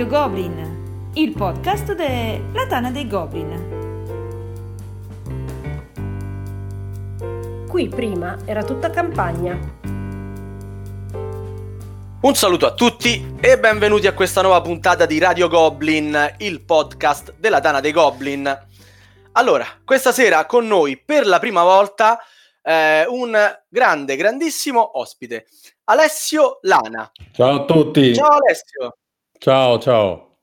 Radio Goblin, il podcast della Tana dei Goblin. Qui prima era tutta campagna. Un saluto a tutti e benvenuti a questa nuova puntata di Radio Goblin, il podcast della Tana dei Goblin. Allora, questa sera con noi per la prima volta eh, un grande, grandissimo ospite, Alessio Lana. Ciao a tutti. Ciao Alessio. Ciao, ciao.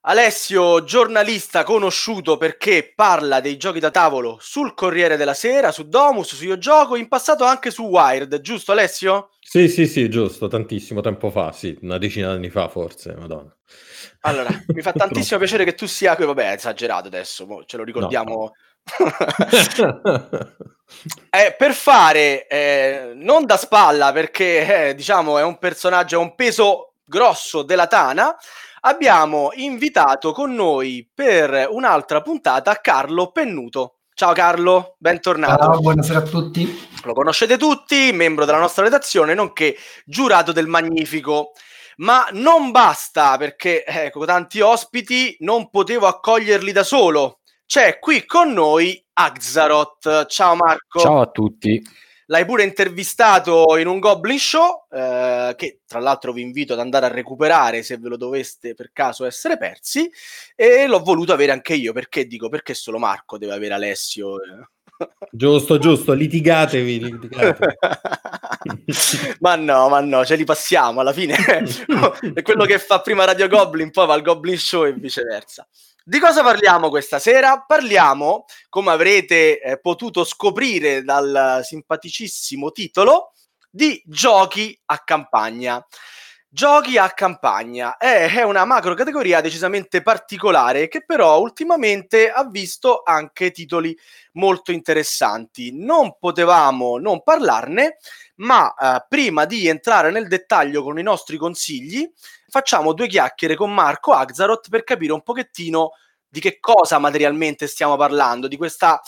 Alessio, giornalista conosciuto perché parla dei giochi da tavolo sul Corriere della Sera, su Domus, su Io Gioco, in passato anche su Wired, giusto Alessio? Sì, sì, sì, giusto, tantissimo tempo fa, sì, una decina di anni fa forse, madonna. Allora, mi fa tantissimo piacere che tu sia qui, vabbè, è esagerato adesso, ce lo ricordiamo. No. eh, per fare, eh, non da spalla, perché eh, diciamo è un personaggio, è un peso grosso della Tana, abbiamo invitato con noi per un'altra puntata Carlo Pennuto. Ciao Carlo, bentornato. Ciao, buonasera a tutti. Lo conoscete tutti, membro della nostra redazione, nonché giurato del Magnifico. Ma non basta perché ecco, tanti ospiti non potevo accoglierli da solo. C'è qui con noi Axaroth. Ciao Marco. Ciao a tutti l'hai pure intervistato in un Goblin Show, eh, che tra l'altro vi invito ad andare a recuperare se ve lo doveste per caso essere persi, e l'ho voluto avere anche io, perché dico, perché solo Marco deve avere Alessio? Giusto, giusto, litigatevi, litigatevi. ma no, ma no, ce li passiamo alla fine. è quello che fa prima Radio Goblin, poi va al Goblin Show e viceversa. Di cosa parliamo questa sera? Parliamo, come avrete eh, potuto scoprire dal simpaticissimo titolo, di giochi a campagna. Giochi a campagna è, è una macro categoria decisamente particolare che però ultimamente ha visto anche titoli molto interessanti. Non potevamo non parlarne, ma eh, prima di entrare nel dettaglio con i nostri consigli, facciamo due chiacchiere con Marco Axaroth per capire un pochettino di che cosa materialmente stiamo parlando, di questa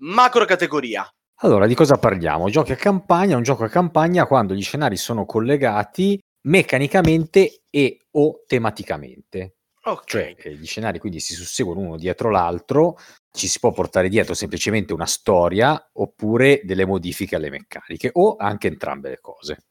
macro categoria. Allora, di cosa parliamo? Giochi a campagna, un gioco a campagna quando gli scenari sono collegati meccanicamente e o tematicamente. Okay. Cioè, gli scenari quindi si susseguono uno dietro l'altro, ci si può portare dietro semplicemente una storia oppure delle modifiche alle meccaniche o anche entrambe le cose.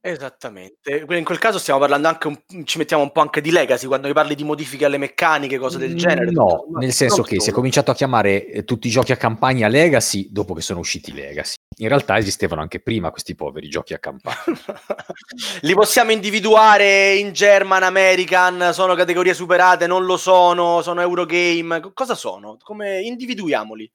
Esattamente. In quel caso stiamo parlando anche un ci mettiamo un po' anche di legacy, quando mi parli di modifiche alle meccaniche, cose del genere. No, nel senso che si è cominciato a chiamare eh, tutti i giochi a campagna legacy dopo che sono usciti legacy. In realtà esistevano anche prima questi poveri giochi a campagna. Li possiamo individuare in German, American, sono categorie superate, non lo sono, sono Eurogame, cosa sono? Come individuiamoli?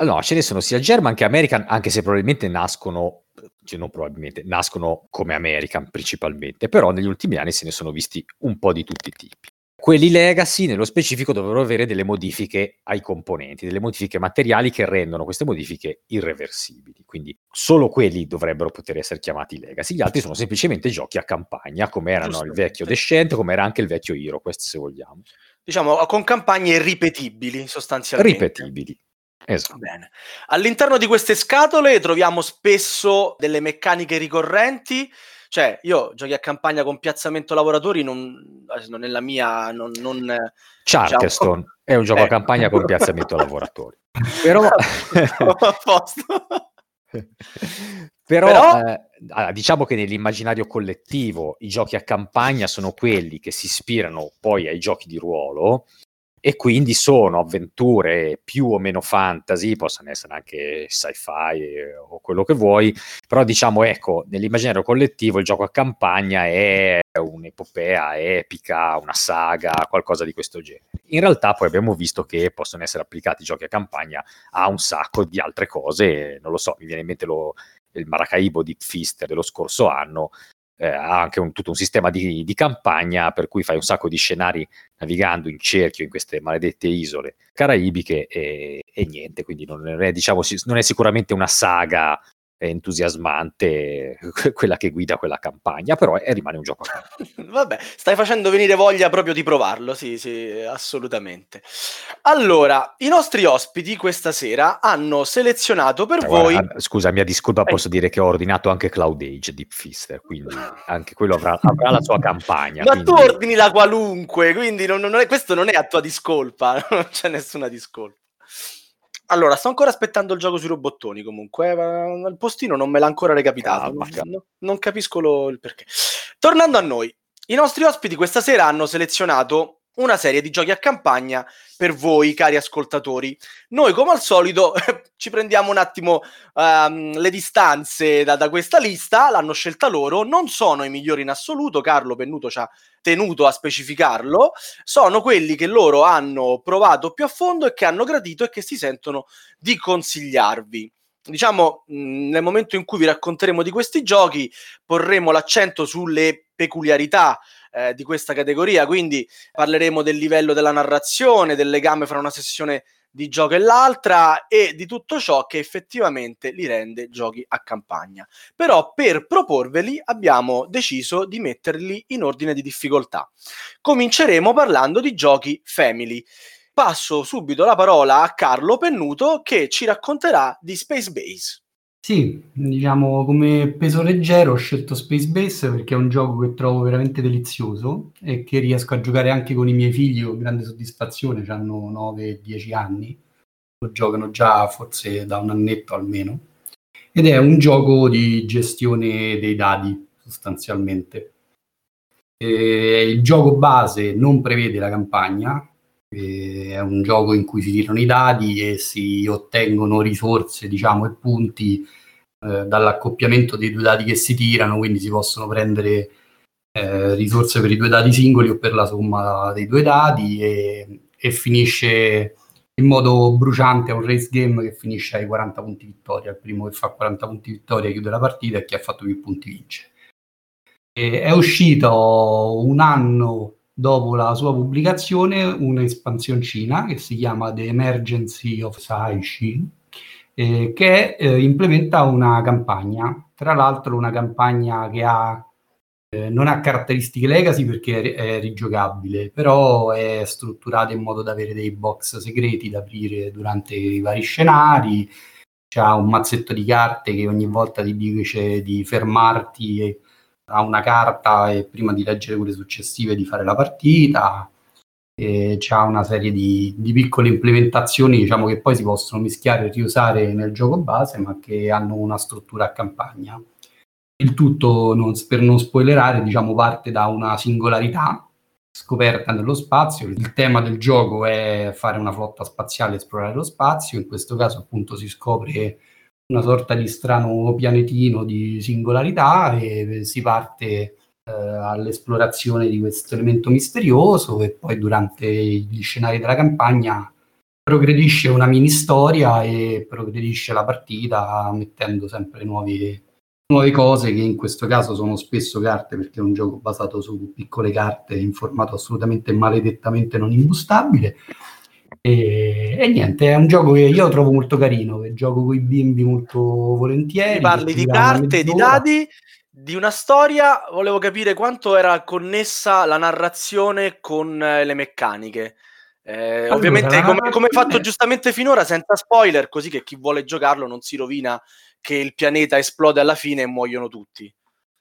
No, ce ne sono sia German che American, anche se probabilmente nascono, cioè non probabilmente, nascono come American principalmente, però negli ultimi anni se ne sono visti un po' di tutti i tipi. Quelli legacy, nello specifico, dovrebbero avere delle modifiche ai componenti, delle modifiche materiali che rendono queste modifiche irreversibili. Quindi solo quelli dovrebbero poter essere chiamati legacy. Gli altri sono semplicemente giochi a campagna, come erano il vecchio Descent, come era anche il vecchio Hero, questo se vogliamo. Diciamo, con campagne ripetibili, sostanzialmente. Ripetibili. Esatto. Bene. All'interno di queste scatole troviamo spesso delle meccaniche ricorrenti. Cioè, io giochi a campagna con piazzamento lavoratori, non, non nella mia. Non, non, Charterstone diciamo... è un gioco eh. a campagna con piazzamento lavoratori. Però. Però, Però... Eh, diciamo che nell'immaginario collettivo i giochi a campagna sono quelli che si ispirano poi ai giochi di ruolo e quindi sono avventure più o meno fantasy, possono essere anche sci-fi eh, o quello che vuoi, però diciamo ecco, nell'immaginario collettivo il gioco a campagna è un'epopea epica, una saga, qualcosa di questo genere. In realtà poi abbiamo visto che possono essere applicati i giochi a campagna a un sacco di altre cose, non lo so, mi viene in mente lo, il Maracaibo Deep Fist dello scorso anno, eh, ha anche un, tutto un sistema di, di, campagna per cui fai un sacco di scenari navigando in cerchio in queste maledette isole caraibiche e, e niente, quindi non è, diciamo, non è sicuramente una saga entusiasmante quella che guida quella campagna, però è, rimane un gioco. Vabbè, stai facendo venire voglia proprio di provarlo, sì, sì, assolutamente. Allora, i nostri ospiti questa sera hanno selezionato per voi... guarda, scusa, mia discolpa, Eh. posso dire che ho ordinato anche Cloud Age Deep Fister, quindi anche quello avrà, avrà la sua campagna. Ma quindi- tu ordini la qualunque, quindi non- non è- questo non è a tua discolpa, non c'è nessuna discolpa. Allora, sto ancora aspettando il gioco sui robottoni comunque, eh, ma il postino non me l'ha ancora recapitato, calma. non- non capisco lo- il perché. Tornando a noi, i nostri ospiti questa sera hanno selezionato una serie di giochi a campagna per voi, cari ascoltatori. Noi, come al solito, ci prendiamo un attimo ehm, le distanze da, da questa lista, l'hanno scelta loro, non sono i migliori in assoluto, Carlo Pennuto ci ha tenuto a specificarlo, sono quelli che loro hanno provato più a fondo e che hanno gradito e che si sentono di consigliarvi. Diciamo, mh, nel momento in cui vi racconteremo di questi giochi, porremo l'accento sulle peculiarità eh, di questa categoria, quindi parleremo del livello della narrazione, del legame fra una sessione di gioco e l'altra e di tutto ciò che effettivamente li rende giochi a campagna. Però per proporveli abbiamo deciso di metterli in ordine di difficoltà. Cominceremo parlando di giochi family. Passo subito la parola a Carlo Pennuto che ci racconterà di Space Base. Sì, diciamo come peso leggero ho scelto Space Base perché è un gioco che trovo veramente delizioso e che riesco a giocare anche con i miei figli con grande soddisfazione, hanno 9-10 anni, lo giocano già forse da un annetto almeno, ed è un gioco di gestione dei dadi sostanzialmente. E il gioco base non prevede la campagna, e è un gioco in cui si tirano i dadi e si ottengono risorse, diciamo, e punti eh, dall'accoppiamento dei due dadi che si tirano, quindi si possono prendere eh, risorse per i due dadi singoli o per la somma dei due dadi e, e finisce in modo bruciante è un race game che finisce ai 40 punti vittoria, il primo che fa 40 punti vittoria chiude la partita e chi ha fatto più punti vince. E è uscito un anno dopo la sua pubblicazione un'espansioncina che si chiama The Emergency of Saishi eh, che eh, implementa una campagna, tra l'altro una campagna che ha eh, non ha caratteristiche legacy perché è, è rigiocabile, però è strutturata in modo da avere dei box segreti da aprire durante i vari scenari. C'ha un mazzetto di carte che ogni volta ti dice di fermarti e a una carta e prima di leggere quelle successive di fare la partita. E c'ha una serie di, di piccole implementazioni diciamo, che poi si possono mischiare e riusare nel gioco base, ma che hanno una struttura a campagna. Il tutto, non, per non spoilerare, diciamo, parte da una singolarità scoperta nello spazio. Il tema del gioco è fare una flotta spaziale e esplorare lo spazio. In questo caso, appunto, si scopre una sorta di strano pianetino di singolarità e si parte eh, all'esplorazione di questo elemento misterioso e poi durante gli scenari della campagna progredisce una mini storia e progredisce la partita mettendo sempre nuovi nuove cose che in questo caso sono spesso carte perché è un gioco basato su piccole carte in formato assolutamente maledettamente non imbustabile e, e niente è un gioco che io trovo molto carino che gioco con i bimbi molto volentieri Parli di carte, di dadi, di una storia, volevo capire quanto era connessa la narrazione con eh, le meccaniche. Eh, Allora, ovviamente, come, come fatto giustamente finora, senza spoiler, così che chi vuole giocarlo non si rovina che il pianeta esplode alla fine e muoiono tutti.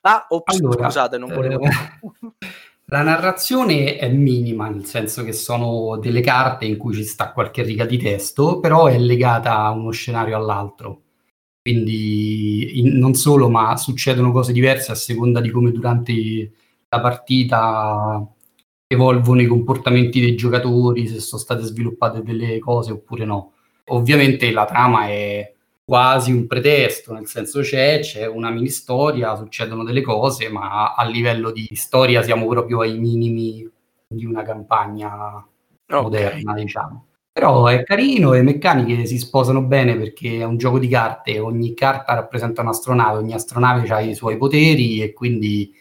Ah, ops, Allora, scusate, non volevo. eh, la narrazione è minima, nel senso che sono delle carte in cui ci sta qualche riga di testo, però è legata a uno scenario all'altro. Quindi in- non solo, ma succedono cose diverse a seconda di come durante la partita evolvono i comportamenti dei giocatori, se sono state sviluppate delle cose oppure no. Ovviamente la trama è quasi un pretesto, nel senso c'è, c'è una mini storia, succedono delle cose, ma a livello di storia siamo proprio ai minimi di una campagna Ok. moderna, diciamo. Però è carino, le meccaniche si sposano bene perché è un gioco di carte, ogni carta rappresenta un'astronave, ogni astronave ha i suoi poteri e quindi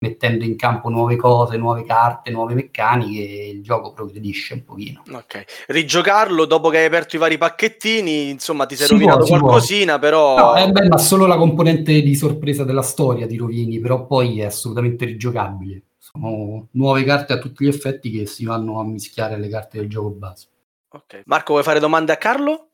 mettendo in campo nuove cose, nuove carte, nuove meccaniche, il gioco progredisce un pochino. Ok, rigiocarlo dopo che hai aperto i vari pacchettini, insomma ti sei Si rovinato può, si qualcosina, però... No, è bella solo la componente di sorpresa della storia di rovini, però poi è assolutamente rigiocabile. Sono nuove carte a tutti gli effetti che si vanno a mischiare alle carte del gioco base. Ok. Marco, vuoi fare domande a Carlo?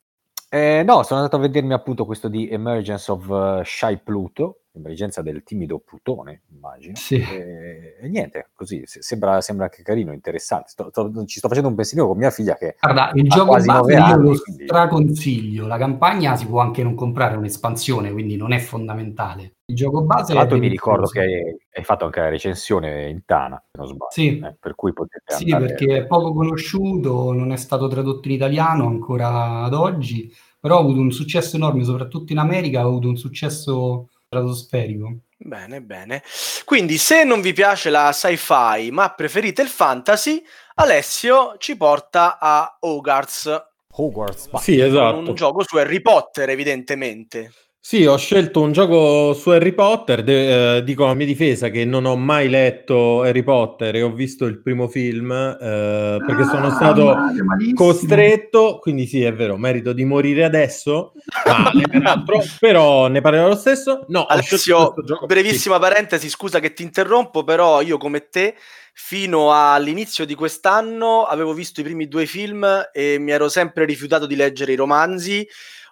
Eh, no, sono andato a vedermi appunto questo di Emergence of uh, Shy Pluto, l'emergenza del timido Plutone, immagino. Sì. E, e niente, così se- sembra, sembra anche carino, interessante. Sto- sto- ci sto facendo un pensierino con mia figlia che Guarda, il gioco quasi base nove io anni, lo quindi- straconsiglio. La campagna si può anche non comprare un'espansione, quindi non è fondamentale. Il gioco base Tra l'altro mi ricordo che hai, hai fatto anche la recensione in Tana, se non sbaglio, Sì. eh, per cui potete Sì, perché è poco conosciuto, non è stato tradotto in italiano ancora ad oggi, però ha avuto un successo enorme, soprattutto in America, ha avuto un successo stratosferico. Bene, bene. Quindi, se non vi piace la sci-fi, ma preferite il fantasy, Alessio ci porta a Hogwarts, Hogwarts, Sì, esatto. un gioco su Harry Potter, evidentemente. Sì, ho scelto un gioco su Harry Potter. de- eh, dico a mia difesa che non ho mai letto Harry Potter e ho visto il primo film eh, perché sono Ah, stato male, costretto. Quindi, sì, è vero, merito di morire adesso. Male, peraltro, però ne parlerò lo stesso. No, ho Alessio, brevissima parentesi, scusa che ti interrompo, però io come te, fino all'inizio di quest'anno, avevo visto i primi due film e mi ero sempre rifiutato di leggere i romanzi.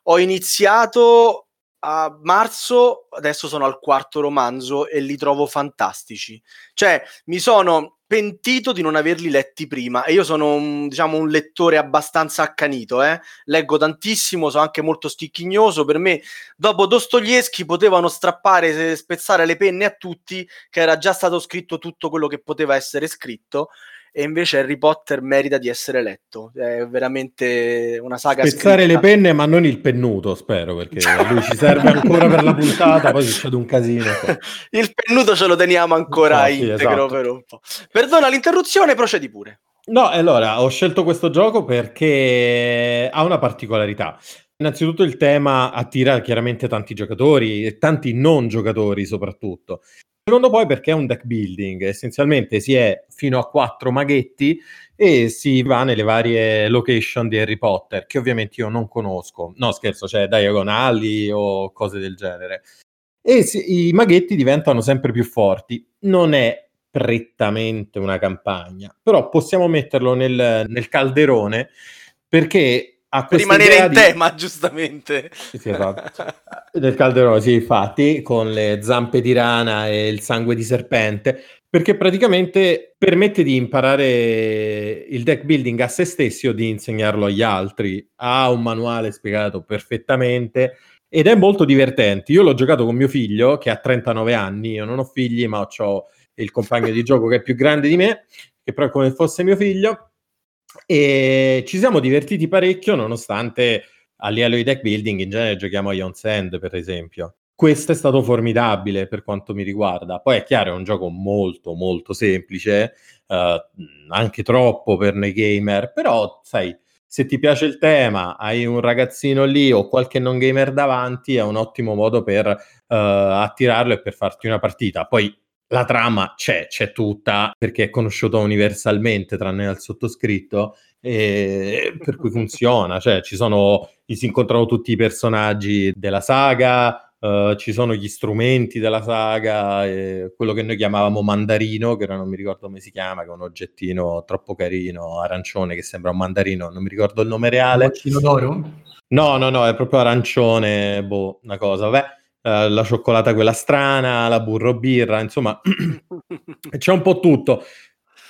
Ho iniziato a marzo, adesso sono al quarto romanzo e li trovo fantastici. Cioè, mi sono pentito di non averli letti prima e io sono un, diciamo, un lettore abbastanza accanito, eh? leggo tantissimo, sono anche molto sticchignoso, per me dopo Dostoevsky potevano strappare, spezzare le penne a tutti, che era già stato scritto tutto quello che poteva essere scritto, e invece Harry Potter merita di essere letto. È veramente una saga Spezzare scritta. le penne, ma non il pennuto, spero, perché lui ci serve ancora per la puntata, poi succede un casino. Il pennuto ce lo teniamo ancora sì, integro esatto. per un po'. Perdona l'interruzione, procedi pure. No, allora, ho scelto questo gioco perché ha una particolarità. Innanzitutto il tema attira chiaramente tanti giocatori e tanti non giocatori soprattutto. Secondo poi perché è un deck building, essenzialmente si è fino a quattro maghetti e si va nelle varie location di Harry Potter, che ovviamente io non conosco. No, scherzo, c'è Diagon Alley o cose del genere. E si- i maghetti diventano sempre più forti. Non è prettamente una campagna, però possiamo metterlo nel, nel calderone perché Per questa rimanere in di- tema, giustamente. Sì, sì, esatto. Del calderone, sì, infatti, con le zampe di rana e il sangue di serpente, perché praticamente permette di imparare il deck building a se stessi o di insegnarlo agli altri. Ha un manuale spiegato perfettamente ed è molto divertente. Io l'ho giocato con mio figlio che ha 39 anni, io non ho figli, ma ho il compagno di gioco che è più grande di me, che però è come fosse mio figlio. E ci siamo divertiti parecchio, nonostante a livello di deck building in genere giochiamo a Ion Sand, per esempio. Questo è stato formidabile per quanto mi riguarda. Poi è chiaro, è un gioco molto, molto semplice, eh, anche troppo per noi gamer, però sai, se ti piace il tema, hai un ragazzino lì o qualche non gamer davanti, è un ottimo modo per eh, attirarlo e per farti una partita. Poi la trama c'è, c'è tutta, perché è conosciuta universalmente, tranne al sottoscritto, per cui funziona, cioè ci sono, si incontrano tutti i personaggi della saga, eh, ci sono gli strumenti della saga, eh, quello che noi chiamavamo mandarino, che ora non mi ricordo come si chiama, che è un oggettino troppo carino, arancione, che sembra un mandarino, non mi ricordo il nome reale. Boccino d'oro? No, no, no, è proprio arancione, boh, una cosa, vabbè. Eh, la cioccolata quella strana, la burro birra, insomma, c'è un po' tutto.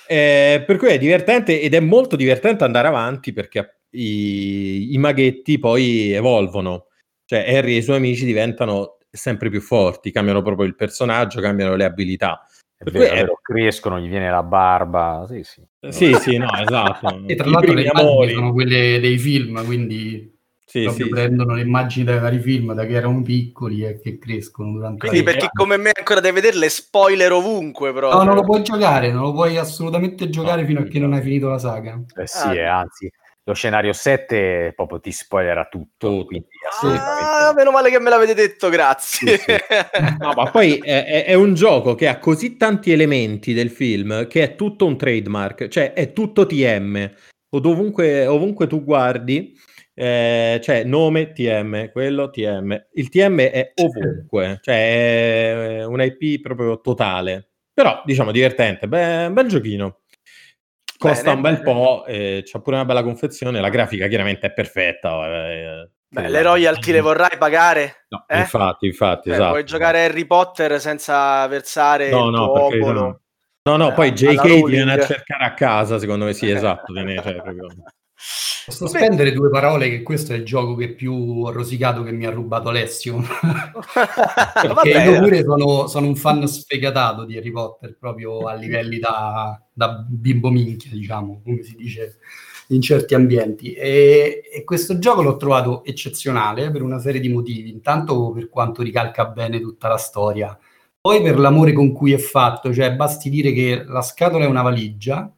Eh, per cui è divertente ed è molto divertente andare avanti perché i, i maghetti poi evolvono. Cioè Harry e i suoi amici diventano sempre più forti, cambiano proprio il personaggio, cambiano le abilità. È vero, è vero, crescono, gli viene la barba, sì, sì. Sì, sì, no, esatto. E tra l'altro le amori. sono quelle dei film, quindi Sì, proprio sì, prendono le immagini dai vari film da che erano piccoli e che crescono durante Quindi per chi come me ancora deve vederle, spoiler ovunque proprio. No, non lo puoi giocare, non lo puoi assolutamente giocare No. fino a che non hai finito la saga. Eh sì, Ah. eh, anzi, lo scenario 7 proprio ti spoilerà tutto. Quindi ah, meno male che me l'avete detto, grazie. Sì, sì. no, ma poi è, è, un gioco che ha così tanti elementi del film che è tutto un trademark, cioè è tutto TM. O dovunque, ovunque tu guardi, eh, cioè nome TM, quello TM. Il TM è ovunque, cioè è un IP proprio totale. Però, diciamo, divertente, Beh, bel giochino costa bene, un bel bene. po', eh, c'ha pure una bella confezione, la grafica chiaramente è perfetta. Eh, Beh, le royalty le vorrai pagare? No, eh? infatti, infatti, Beh, esatto. Puoi giocare Harry Potter senza versare no, no, obolo. No, no, poi JK ti viene a cercare a casa, secondo me sì, esatto. Cioè, proprio... Posso spendere due parole che questo è il gioco che più rosicato che mi ha rubato Alessio. Perché io pure sono, sono, un fan sfegatato di Harry Potter, proprio a livelli da, da bimbo minchia, diciamo, come si dice in certi ambienti. E, e, questo gioco l'ho trovato eccezionale per una serie di motivi. Intanto per quanto ricalca bene tutta la storia, poi per l'amore con cui è fatto, cioè basti dire che la scatola è una valigia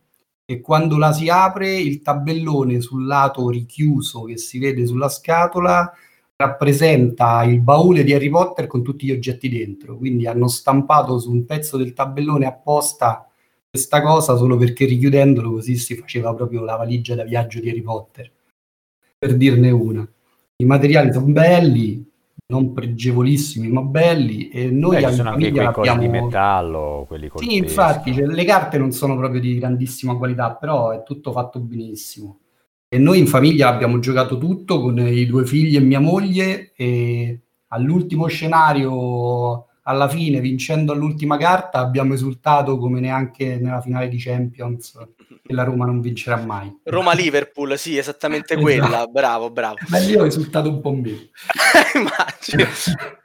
e quando la si apre il tabellone sul lato richiuso che si vede sulla scatola rappresenta il baule di Harry Potter con tutti gli oggetti dentro, quindi hanno stampato su un pezzo del tabellone apposta questa cosa solo perché richiudendolo così si faceva proprio la valigia da viaggio di Harry Potter, per dirne una. I materiali sono belli, non pregevolissimi ma belli e noi Beh, sono anche quei abbiamo... di metallo quelli col sì infatti cioè, le carte non sono proprio di grandissima qualità però è tutto fatto benissimo. E noi in famiglia abbiamo giocato tutto con i due figli e mia moglie e all'ultimo scenario alla fine vincendo all'ultima carta abbiamo esultato come neanche nella finale di Champions che la Roma non vincerà mai. Roma-Liverpool, sì, esattamente quella, esatto. bravo, bravo. Ma io ho risultato un po' meno. Immagino.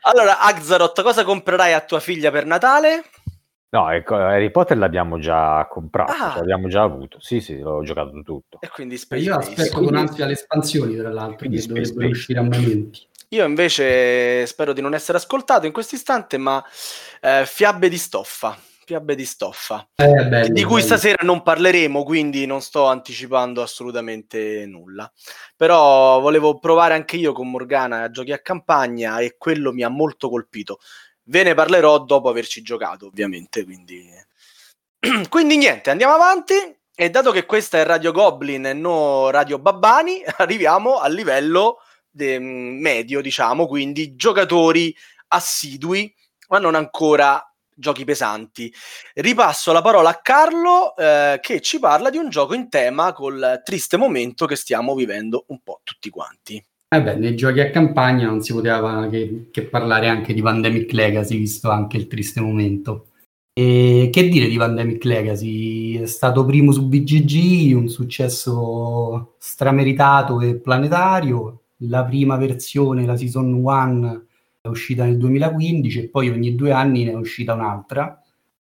Allora, Axaroth, cosa comprerai a tua figlia per Natale? No, ecco, Harry Potter l'abbiamo già comprato, ah. l'abbiamo già avuto. Sì, sì, l'ho giocato tutto. E quindi Space Io aspetto con ansia le espansioni, tra l'altro, quindi che dovrebbero Space. uscire a momenti. Io invece spero di non essere ascoltato in questo istante, ma eh, fiabe di stoffa fiabe di stoffa, eh, bello, di cui bello. stasera non parleremo, quindi non sto anticipando assolutamente nulla. Però volevo provare anche io con Morgana a giochi a campagna e quello mi ha molto colpito. Ve ne parlerò dopo averci giocato, ovviamente. Quindi, quindi niente, andiamo avanti. E dato che questa è Radio Goblin e non Radio Babbani, arriviamo al livello de- medio, diciamo, quindi giocatori assidui, ma non ancora giochi pesanti. Ripasso la parola a Carlo eh, che ci parla di un gioco in tema col triste momento che stiamo vivendo un po' tutti quanti. Eh beh, nei giochi a campagna non si poteva che, che parlare anche di Pandemic Legacy, visto anche il triste momento. E che dire di Pandemic Legacy? È stato primo su BGG, un successo strameritato e planetario. La prima versione, la Season 1, è uscita nel 2015 e poi ogni due anni ne è uscita un'altra.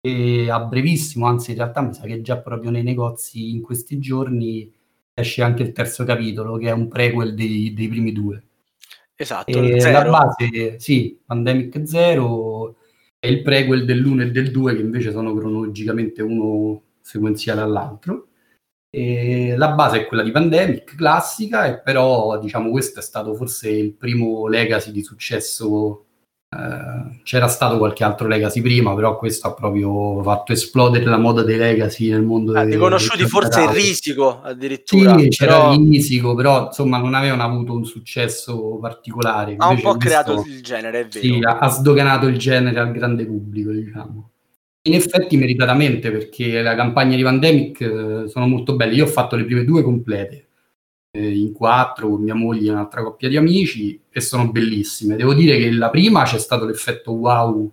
E a brevissimo, anzi in realtà mi sa che già proprio nei negozi in questi giorni esce anche il terzo capitolo che è un prequel dei, dei primi due. Esatto, la base, sì, Pandemic Zero è il prequel dell'1 e del 2 che invece sono cronologicamente uno sequenziale all'altro e la base è quella di Pandemic, classica, e però diciamo questo è stato forse il primo legacy di successo. Eh, c'era stato qualche altro legacy prima, però questo ha proprio fatto esplodere la moda dei legacy nel mondo. Ah, dei, conosciuti forse il risico addirittura. Sì, c'era però... il risico, però insomma non avevano avuto un successo particolare. Ha un po' creato il genere, è vero. Sì, ha, ha sdoganato il genere al grande pubblico, diciamo. In effetti meritatamente perché la campagna di Pandemic eh, sono molto belle. Io ho fatto le prime due complete eh, in quattro con mia moglie e un'altra coppia di amici e sono bellissime. Devo dire che la prima c'è stato l'effetto wow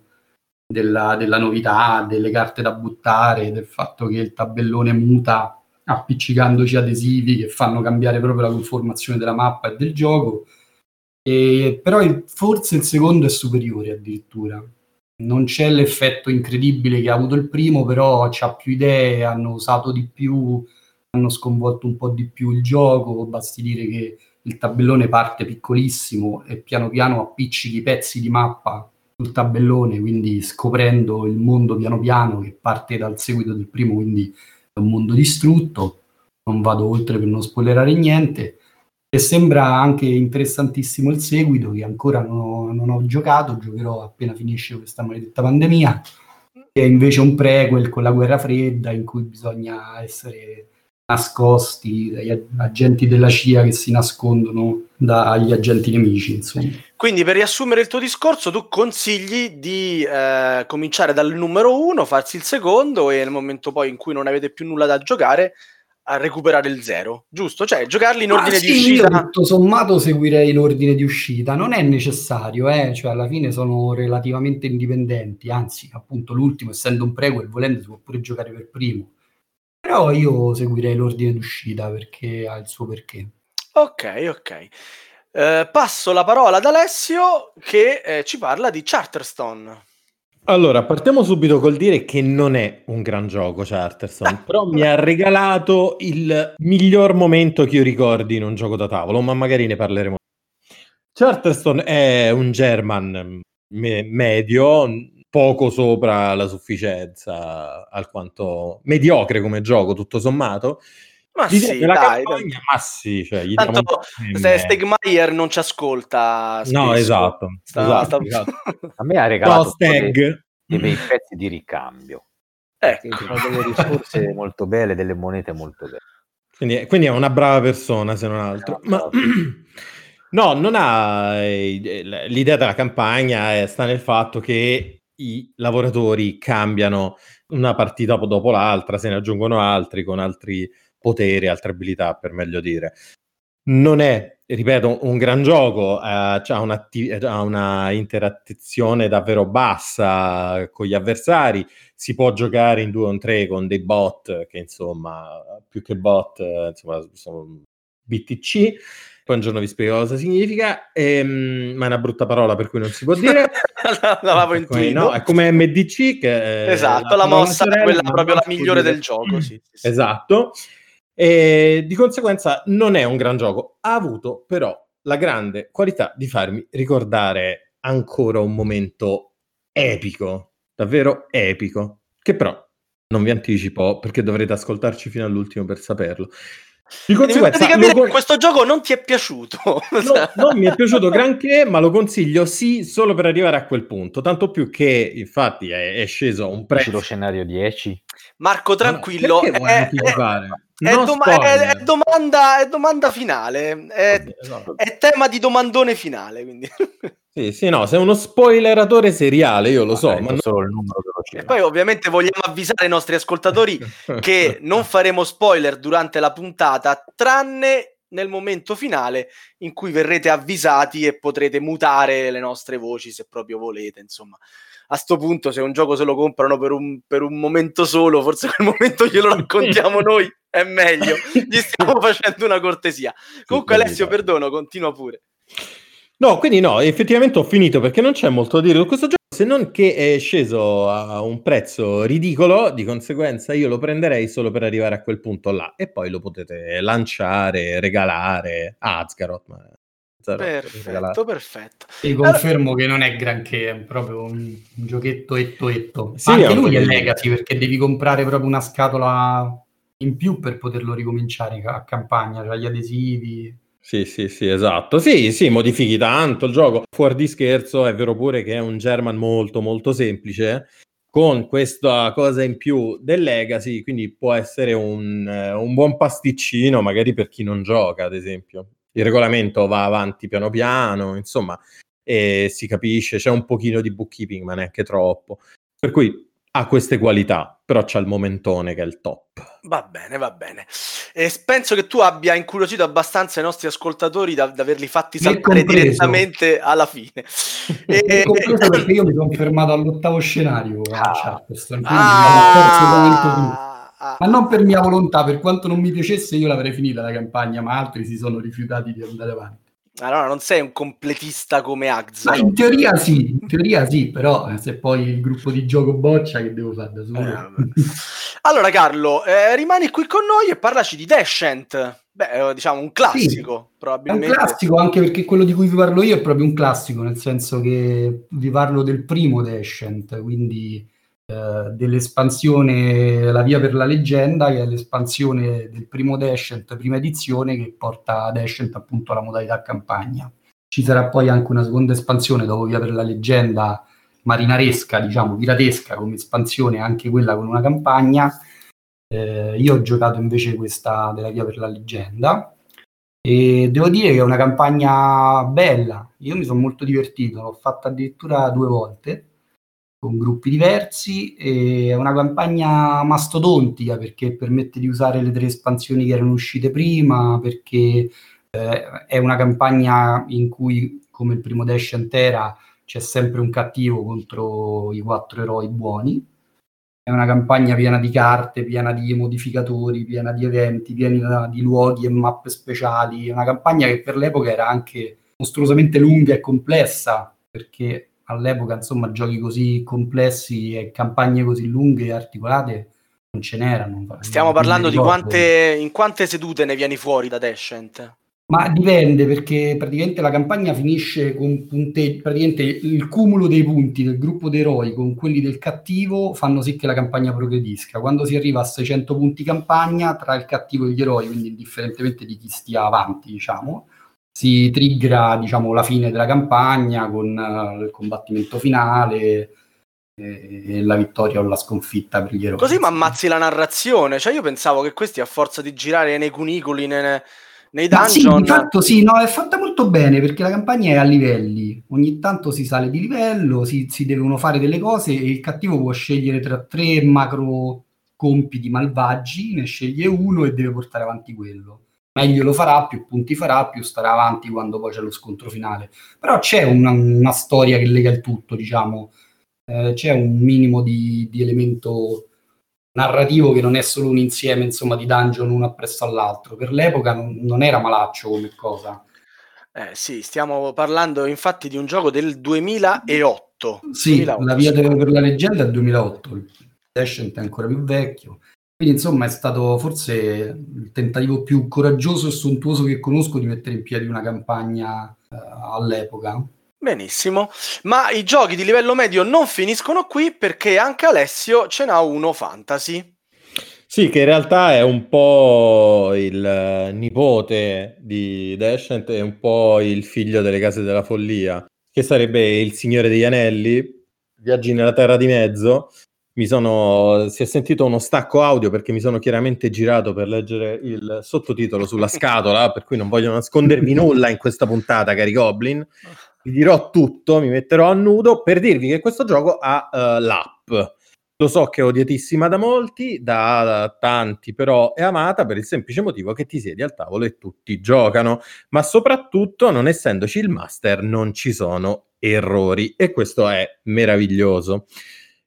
della, della novità, delle carte da buttare, del fatto che il tabellone muta appiccicandoci adesivi che fanno cambiare proprio la conformazione della mappa e del gioco. E, però il, forse il secondo è superiore addirittura non c'è l'effetto incredibile che ha avuto il primo, però c'ha più idee, hanno usato di più, hanno sconvolto un po' di più il gioco, basti dire che il tabellone parte piccolissimo e piano piano appiccichi pezzi di mappa sul tabellone, quindi scoprendo il mondo piano piano che parte dal seguito del primo, quindi è un mondo distrutto, non vado oltre per non spoilerare niente. E sembra anche interessantissimo il seguito, che ancora non ho, non ho giocato, giocherò appena finisce questa maledetta pandemia, che è invece un prequel con la guerra fredda in cui bisogna essere nascosti dagli agenti della CIA che si nascondono dagli agenti nemici. Insomma. Quindi, per riassumere il tuo discorso, tu consigli di eh, cominciare dal numero uno, farsi il secondo e nel momento poi in cui non avete più nulla da giocare, a recuperare il zero, giusto? Cioè, giocarli in ordine ah, di sì, uscita. Io, tutto sommato seguirei l'ordine di uscita, non è necessario, eh? cioè alla fine sono relativamente indipendenti, anzi, appunto, l'ultimo, essendo un prequel, volendo si può pure giocare per primo. Però io seguirei l'ordine d'uscita perché ha il suo perché. Ok, ok. Eh, passo la parola ad Alessio che eh, ci parla di Charterstone. Allora, partiamo subito col dire che non è un gran gioco Charterstone, però mi ha regalato il miglior momento che io ricordi in un gioco da tavolo, ma magari ne parleremo. Charterstone è un German me- medio, poco sopra la sufficienza, alquanto mediocre come gioco, tutto sommato. Ma gli sì, dai, campagna, ma sì, cioè, gli Tanto se Stegmaier non ci ascolta spesso. No, esatto. Sta, esatto, sta... esatto. A me ha regalato no, Stag. dei, dei bei pezzi di ricambio. Ecco. Sono delle risorse molto belle, delle monete molto belle. Quindi, quindi, è una brava persona, se non altro. Ma... No, non ha eh, l'idea della campagna, eh, sta nel fatto che i lavoratori cambiano una partita dopo l'altra, se ne aggiungono altri con altri poteri, altre abilità, per meglio dire. Non è, ripeto, un gran gioco, eh, ha, una interazione davvero bassa con gli avversari, si può giocare in due o in tre con dei bot che insomma, più che bot, insomma, sono BTC poi un giorno vi spiego cosa significa, ehm, ma è una brutta parola per cui non si può dire. L'avevo intuito. No, è come MDC che Esatto, la, la mossa è quella proprio la migliore del gioco, sì, sì, sì. E di conseguenza non è un gran gioco. Ha avuto però la grande qualità di farmi ricordare ancora un momento epico, davvero epico, che però non vi anticipo perché dovrete ascoltarci fino all'ultimo per saperlo. Di conseguenza, capire lo... questo gioco non ti è piaciuto. No, non mi è piaciuto granché, ma lo consiglio sì solo per arrivare a quel punto. Tanto più che, infatti, è, è sceso un prezzo. lo scenario 10. Marco, tranquillo. È, è, è, doma- è, domanda, è domanda finale. È, esatto. è tema di domandone finale. Quindi. Sì, sì, no, sei uno spoileratore seriale, io lo so. ma non solo il numero E poi ovviamente vogliamo avvisare i nostri ascoltatori che non faremo spoiler durante la puntata, tranne nel momento finale in cui verrete avvisati e potrete mutare le nostre voci se proprio volete, insomma. A sto punto, se un gioco se lo comprano per un, per un momento solo, forse quel momento glielo raccontiamo noi, è meglio. Gli stiamo facendo una cortesia. Comunque, Alessio, perdono, continua pure. No, quindi no, effettivamente ho finito perché non c'è molto da dire su questo gioco se non che è sceso a un prezzo ridicolo, di conseguenza io lo prenderei solo per arrivare a quel punto là e poi lo potete lanciare, regalare a Azgaroth. Ma... Perfetto, perfetto. E confermo allora... che non è granché, è proprio un, un giochetto etto etto. Sì, Anche lui è legacy perché devi comprare proprio una scatola in più per poterlo ricominciare a campagna, cioè gli adesivi. Sì, sì, sì, esatto. Sì, sì, modifichi tanto il gioco. Fuori di scherzo, è vero pure che è un German molto, molto semplice, con questa cosa in più del Legacy, quindi può essere un, un buon pasticcino, magari per chi non gioca, ad esempio. Il regolamento va avanti piano piano, insomma, e si capisce, c'è un pochino di bookkeeping, ma neanche troppo. Per cui ha queste qualità, però c'ha il momentone che è il top. Va bene, va bene. E penso che tu abbia incuriosito abbastanza i nostri ascoltatori da, da averli fatti saltare direttamente alla fine. e, perché io mi sono fermato all'ottavo scenario a Charterstone, ah, ah, ma non per mia volontà, per quanto non mi piacesse io l'avrei finita la campagna, ma altri si sono rifiutati di andare avanti. Allora non sei un completista come Axel. in teoria sì, in teoria sì, però eh, se poi il gruppo di gioco boccia che devo fare da solo. Eh, allora Carlo, eh, rimani qui con noi e parlaci di Descent. Beh, diciamo un classico, sì, probabilmente. È un classico anche perché quello di cui vi parlo io è proprio un classico, nel senso che vi parlo del primo Descent, quindi eh, dell'espansione La Via per la Leggenda, che è l'espansione del primo Descent, prima edizione, che porta Descent appunto alla modalità campagna. Ci sarà poi anche una seconda espansione dopo Via per la Leggenda, marinaresca, diciamo, piratesca come espansione, anche quella con una campagna. Eh, io ho giocato invece questa della Via per la Leggenda e devo dire che è una campagna bella. Io mi sono molto divertito, l'ho fatta addirittura due volte con gruppi diversi. è una campagna mastodontica perché permette di usare le tre espansioni che erano uscite prima, perché eh, è una campagna in cui, come il primo Dash era, c'è sempre un cattivo contro i quattro eroi buoni. È una campagna piena di carte, piena di modificatori, piena di eventi, piena di luoghi e mappe speciali. È una campagna che per l'epoca era anche mostruosamente lunga e complessa, perché all'epoca, insomma, giochi così complessi e campagne così lunghe e articolate non ce n'erano. Stiamo parlando di quante, in quante sedute ne vieni fuori da Descent? Ma dipende perché praticamente la campagna finisce con punteggi, praticamente il cumulo dei punti del gruppo di eroi con quelli del cattivo fanno sì che la campagna progredisca. Quando si arriva a 600 punti campagna tra il cattivo e gli eroi, quindi indifferentemente di chi stia avanti, diciamo, si triggerà diciamo, la fine della campagna con uh, il combattimento finale e, la vittoria o la sconfitta per gli eroi. Così mi ammazzi la narrazione, cioè io pensavo che questi a forza di girare nei cunicoli, nei nei dungeon. Sì, fatto sì, no, è fatta molto bene perché la campagna è a livelli. Ogni tanto si sale di livello, si, si devono fare delle cose e il cattivo può scegliere tra tre macro compiti malvagi, ne sceglie uno e deve portare avanti quello. Meglio lo farà, più punti farà, più starà avanti quando poi c'è lo scontro finale. Però c'è una, una storia che lega il tutto, diciamo. Eh, c'è un minimo di, di elemento narrativo che non è solo un insieme insomma, di dungeon uno appresso all'altro. Per l'epoca non, non era malaccio come cosa. Eh, sì, stiamo parlando infatti di un gioco del 2008. Sì, 2008. la via per la leggenda è del 2008, il Descent è ancora più vecchio. Quindi insomma è stato forse il tentativo più coraggioso e sontuoso che conosco di mettere in piedi una campagna eh, all'epoca. Benissimo, ma i giochi di livello medio non finiscono qui perché anche Alessio ce n'ha uno fantasy. Sì, che in realtà è un po' il nipote di Descent e un po' il figlio delle case della follia, che sarebbe il Signore degli Anelli, Viaggi nella Terra di Mezzo. Mi sono, si è sentito uno stacco audio perché mi sono chiaramente girato per leggere il sottotitolo sulla scatola, per cui non voglio nascondervi nulla in questa puntata, cari Goblin vi dirò tutto, mi metterò a nudo per dirvi che questo gioco ha uh, l'app. Lo so che è odiatissima da molti, da, da, tanti però è amata per il semplice motivo che ti siedi al tavolo e tutti giocano, ma soprattutto non essendoci il master non ci sono errori e questo è meraviglioso.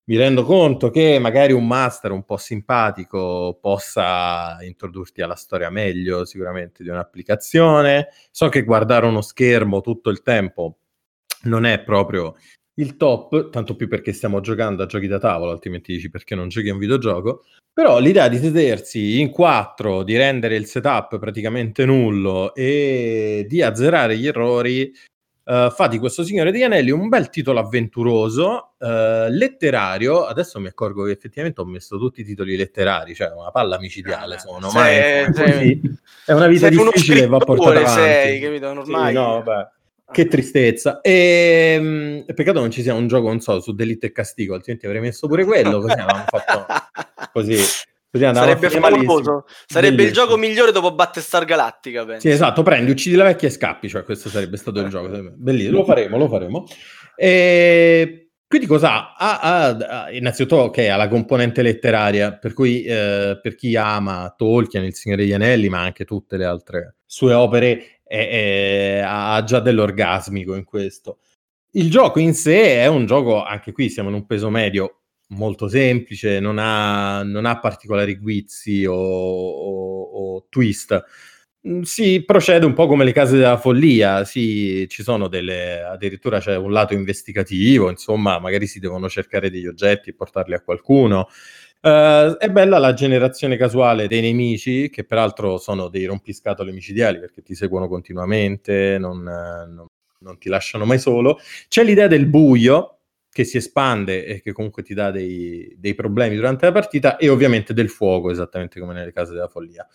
Mi rendo conto che magari un master un po' simpatico possa introdurti alla storia meglio sicuramente di un'applicazione. So che guardare uno schermo tutto il tempo non è proprio il top, tanto più perché stiamo giocando a giochi da tavolo, altrimenti dici perché non giochi a un videogioco. Però l'idea di sedersi in quattro, di rendere il setup praticamente nullo e di azzerare gli errori Uh, fa di questo Signore degli Anelli un bel titolo avventuroso, uh, letterario. Adesso mi accorgo che effettivamente ho messo tutti i titoli letterari, cioè una palla micidiale sono. Sei, ma è, sei, è una vita difficile va portata avanti. Sei, capito? Ormai... Sì, no, vabbè. Che tristezza. E, um, peccato non ci sia un gioco, non so, su Delitto e Castigo, altrimenti avrei messo pure quello, così avevamo fatto così. Sarebbe favoloso. Sarebbe Bellissimo. il gioco migliore dopo Battlestar Galactica, penso. Sì, esatto, prendi, uccidi la vecchia e scappi, cioè questo sarebbe stato il gioco. Bellissimo, lo faremo, lo faremo. E... Quindi cosa ha? ha, ha innanzitutto okay, ha la componente letteraria, per cui eh, per chi ama Tolkien, Il Signore degli Anelli, ma anche tutte le altre sue opere, è, è, ha già dell'orgasmico in questo. Il gioco in sé è un gioco, anche qui siamo in un peso medio molto semplice, non ha, non ha particolari guizzi o, o, o, twist. Mm, si procede un po' come le case della follia, sì, ci sono delle, addirittura c'è un lato investigativo, insomma, magari si devono cercare degli oggetti e portarli a qualcuno. Uh, è bella la generazione casuale dei nemici, che peraltro sono dei rompiscatole micidiali perché ti seguono continuamente, non, non, non ti lasciano mai solo. C'è l'idea del buio, che si espande e che comunque ti dà dei, dei, problemi durante la partita, e ovviamente del fuoco, esattamente come nelle case della follia.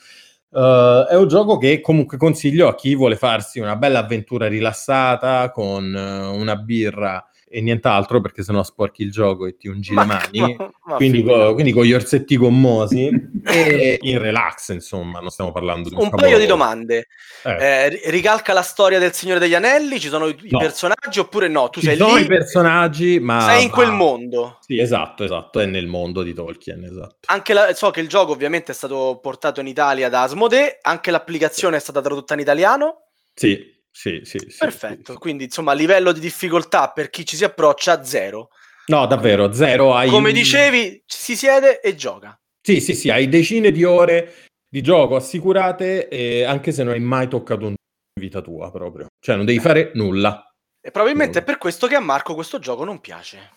Uh, è un gioco che comunque consiglio a chi vuole farsi una bella avventura rilassata con uh, una birra e nient'altro perché sennò sporchi il gioco e ti ungi ma, le mani. Ma, ma quindi, co- quindi, con gli orsetti gommosi e in relax, insomma, non stiamo parlando di un, un paio di domande. Eh. Eh, ricalca la storia del Signore degli Anelli? Ci sono i, no. personaggi oppure no? Tu Ci sei sono lì, i personaggi, ma sei in quel mondo. Sì, esatto, esatto, è nel mondo di Tolkien, esatto. Anche la, so che il gioco ovviamente è stato portato in Italia da Asmodee, anche l'applicazione è stata tradotta in italiano. Sì, sì, sì, sì, Perfetto, sì. quindi insomma a livello di difficoltà per chi ci si approccia zero. No, davvero, zero. Hai... Come dicevi, si siede e gioca. Sì, sì, sì, hai decine di ore di gioco assicurate, e anche se non hai mai toccato un in vita tua proprio. Cioè non devi fare nulla. E probabilmente nulla. è per questo che a Marco questo gioco non piace.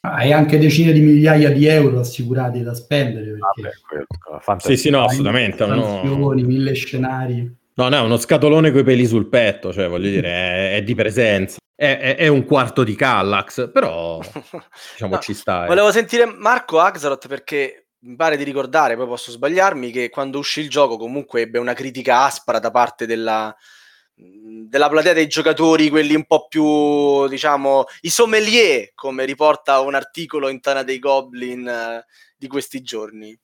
Hai anche decine di migliaia di euro assicurati da spendere. Perché... Vabbè, sì, sì, no, assolutamente. No. Mille scenari. No, no, è uno scatolone coi peli sul petto, cioè voglio dire, è, è di presenza. È, è, è, un quarto di Kallax, però diciamo no, ci sta. Eh. Volevo sentire Marco Axelot perché mi pare di ricordare, poi posso sbagliarmi, che quando uscì il gioco comunque ebbe una critica aspra da parte della, della platea dei giocatori, quelli un po' più, diciamo, i sommelier, come riporta un articolo in Tana dei Goblin uh, di questi giorni.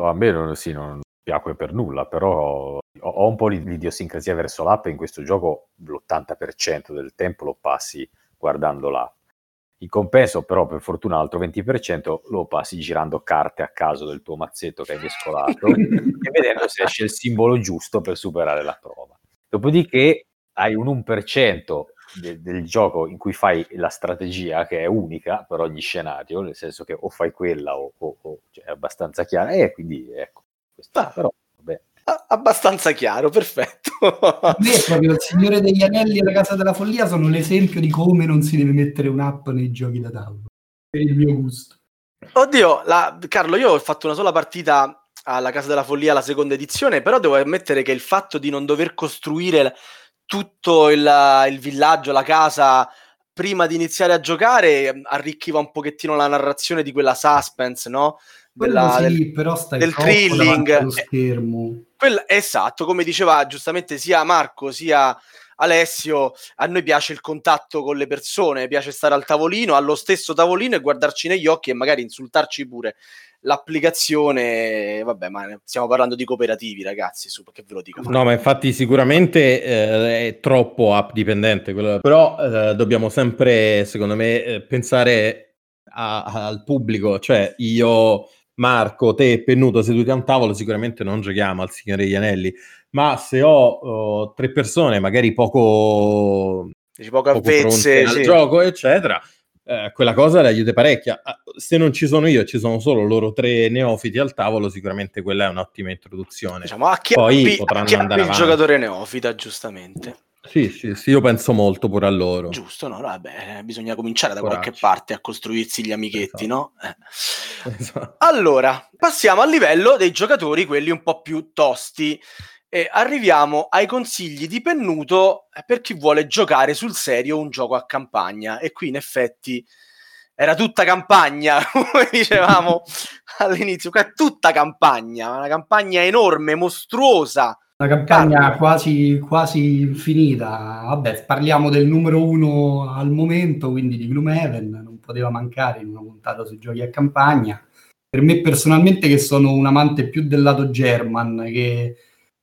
a me non, sì, non, piacque per nulla, però ho un po' l'idiosincrasia verso l'app e in questo gioco l'80% del tempo lo passi guardando l'app. In compenso, però, per fortuna, l'altro 20% lo passi girando carte a caso del tuo mazzetto che hai mescolato e vedendo se esce il simbolo giusto per superare la prova. Dopodiché hai un 1% de- del gioco in cui fai la strategia che è unica per ogni scenario, nel senso che o fai quella o, o, o cioè, è abbastanza chiara, e quindi ecco, questo, ah. però. Abbastanza chiaro, perfetto. A me proprio il Signore degli Anelli e la Casa della Follia sono l'esempio di come non si deve mettere un'app nei giochi da tavolo, per il mio gusto. Oddio, la... Carlo, io ho fatto una sola partita alla Casa della Follia, la seconda edizione, però devo ammettere che il fatto di non dover costruire tutto il, il villaggio, la casa, prima di iniziare a giocare, arricchiva un pochettino la narrazione di quella suspense, no? Della, sì, del, però stai del thrilling. schermo. Quella, esatto, come diceva giustamente sia Marco sia Alessio, a noi piace il contatto con le persone, piace stare al tavolino, allo stesso tavolino e guardarci negli occhi e magari insultarci pure. L'applicazione, vabbè, ma stiamo parlando di cooperativi, ragazzi, su, che ve lo dico. No, ma infatti sicuramente eh, è troppo app dipendente, quello, però eh, dobbiamo sempre, secondo me, eh, pensare a, al pubblico, cioè io Marco, te e Pennuto seduti a un tavolo, sicuramente non giochiamo al Signore degli Anelli, ma se ho uh, tre persone, magari poco, Dici poco avvezze al gioco, eccetera, eh, quella cosa le aiuta parecchia. Ah, se non ci sono io, ci sono solo loro tre neofiti al tavolo, sicuramente quella è un'ottima introduzione. Diciamo, a chi Poi potranno andare il avanti. giocatore neofita, giustamente. Sì, sì, sì, io penso molto pure a loro. Giusto, no? Vabbè, bisogna cominciare da Coraggio. qualche parte a costruirsi gli amichetti, esatto. no? Eh. Esatto. Allora, passiamo al livello dei giocatori, quelli un po' più tosti. E arriviamo ai consigli di Pennuto eh, per chi vuole giocare sul serio un gioco a campagna. E qui in effetti era tutta campagna, come dicevamo all'inizio, è tutta campagna, una campagna enorme, mostruosa, una campagna quasi, quasi infinita. Vabbè, parliamo del numero uno al momento, quindi di Gloomhaven, non poteva mancare in una puntata sui giochi a campagna. Per me personalmente, che sono un amante più del lato German, che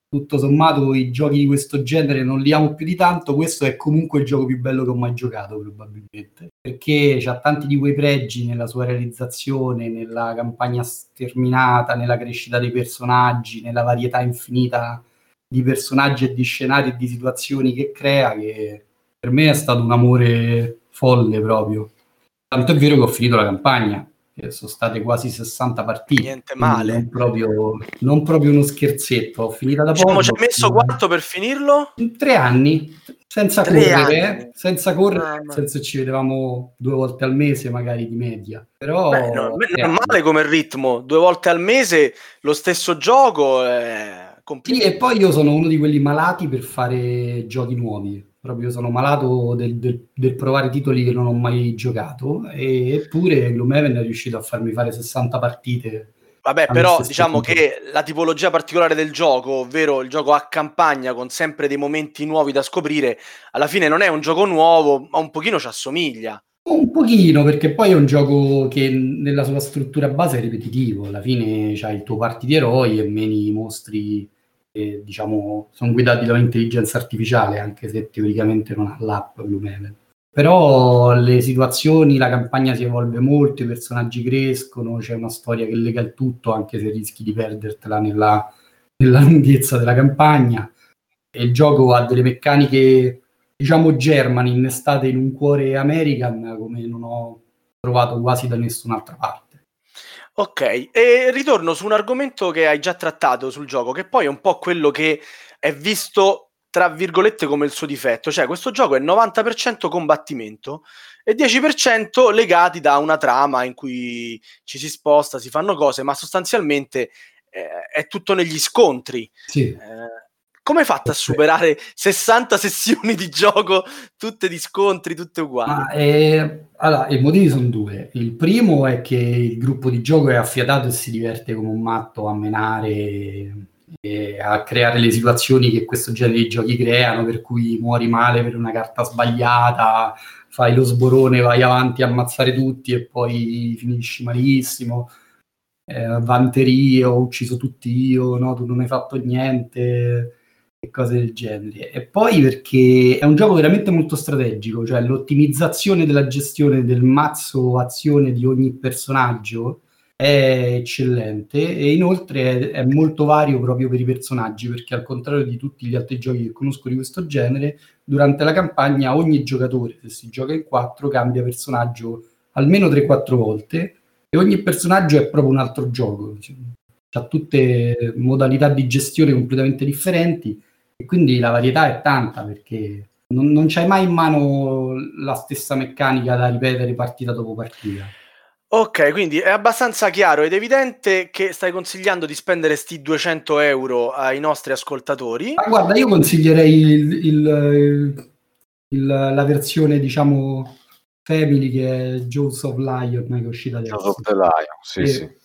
tutto sommato i giochi di questo genere non li amo più di tanto, questo è comunque il gioco più bello che ho mai giocato probabilmente, perché ha tanti di quei pregi nella sua realizzazione, nella campagna sterminata, nella crescita dei personaggi, nella varietà infinita di personaggi e di scenari e di situazioni che crea che per me è stato un amore folle proprio. Tanto è vero che ho finito la campagna, che sono state quasi 60 partite. Niente male. Non proprio, non proprio uno scherzetto. Ho finito da poco. Ci hai messo quanto per finirlo? Tre anni, senza Tre correre, anni. senza correre, ah, senso ci vedevamo due volte al mese magari di media. Però Beh, no, non è male come ritmo, due volte al mese lo stesso gioco. Eh sì, e poi io sono uno di quelli malati per fare giochi nuovi. proprio sono malato del, del, del, provare titoli che non ho mai giocato, e, eppure Gloomhaven è riuscito a farmi fare 60 partite. Vabbè, però diciamo che la tipologia particolare del gioco, ovvero il gioco a campagna con sempre dei momenti nuovi da scoprire, alla fine non è un gioco nuovo, ma un pochino ci assomiglia. Un pochino, perché poi è un gioco che nella sua struttura base è ripetitivo. Alla fine c'hai il tuo party di eroi e meni mostri che diciamo sono guidati dall'intelligenza artificiale, anche se teoricamente non ha l'app Gloomhaven. Però le situazioni, la campagna si evolve molto, i personaggi crescono, c'è una storia che lega il tutto, anche se rischi di perdertela nella, nella lunghezza della campagna. E il gioco ha delle meccaniche diciamo Germany innestate in un cuore American come non ho trovato quasi da nessun'altra parte. Ok, e ritorno su un argomento che hai già trattato sul gioco, che poi è un po' quello che è visto tra virgolette come il suo difetto, cioè questo gioco è 90% combattimento e 10% legati da una trama in cui ci si sposta, si fanno cose, ma sostanzialmente eh, è tutto negli scontri. Sì. Eh, come hai fatto a superare 60 sessioni di gioco, tutte di scontri, tutte uguali? Ah, eh, allora, i motivi sono due. Il primo è che il gruppo di gioco è affiatato e si diverte come un matto a menare e a creare le situazioni che questo genere di giochi creano, per cui muori male per una carta sbagliata, fai lo sborone, vai avanti a ammazzare tutti e poi finisci malissimo. Eh, vanterie, ho ucciso tutti io, no, tu non hai fatto niente e cose del genere. E poi perché è un gioco veramente molto strategico, cioè l'ottimizzazione della gestione del mazzo azione di ogni personaggio è eccellente e inoltre è, è, molto vario proprio per i personaggi perché al contrario di tutti gli altri giochi che conosco di questo genere, durante la campagna ogni giocatore, se si gioca in quattro, cambia personaggio almeno 3-4 volte e ogni personaggio è proprio un altro gioco. Cioè, ha tutte modalità di gestione completamente differenti e quindi la varietà è tanta perché non, non c'hai mai in mano la stessa meccanica da ripetere partita dopo partita. Ok, quindi è abbastanza chiaro ed evidente che stai consigliando di spendere sti 200 euro ai nostri ascoltatori. Ma guarda, io consiglierei il, il, il, la versione, diciamo, family che è Jaws of Lion che è uscita adesso. Jaws of the Lion, sì, e, sì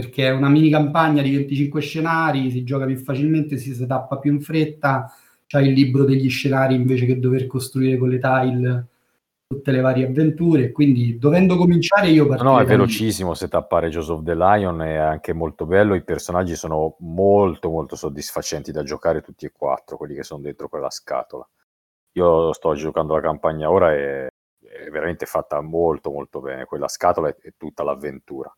perché è una mini campagna di 25 scenari, si gioca più facilmente, si setappa più in fretta, c'hai il libro degli scenari invece che dover costruire con le tile tutte le varie avventure, quindi dovendo cominciare io partirei... No, è velocissimo setappare Joseph the Lion, è anche molto bello, i personaggi sono molto molto soddisfacenti da giocare tutti e quattro, quelli che sono dentro quella scatola. Io sto giocando la campagna ora e è veramente fatta molto molto bene, quella scatola è tutta l'avventura.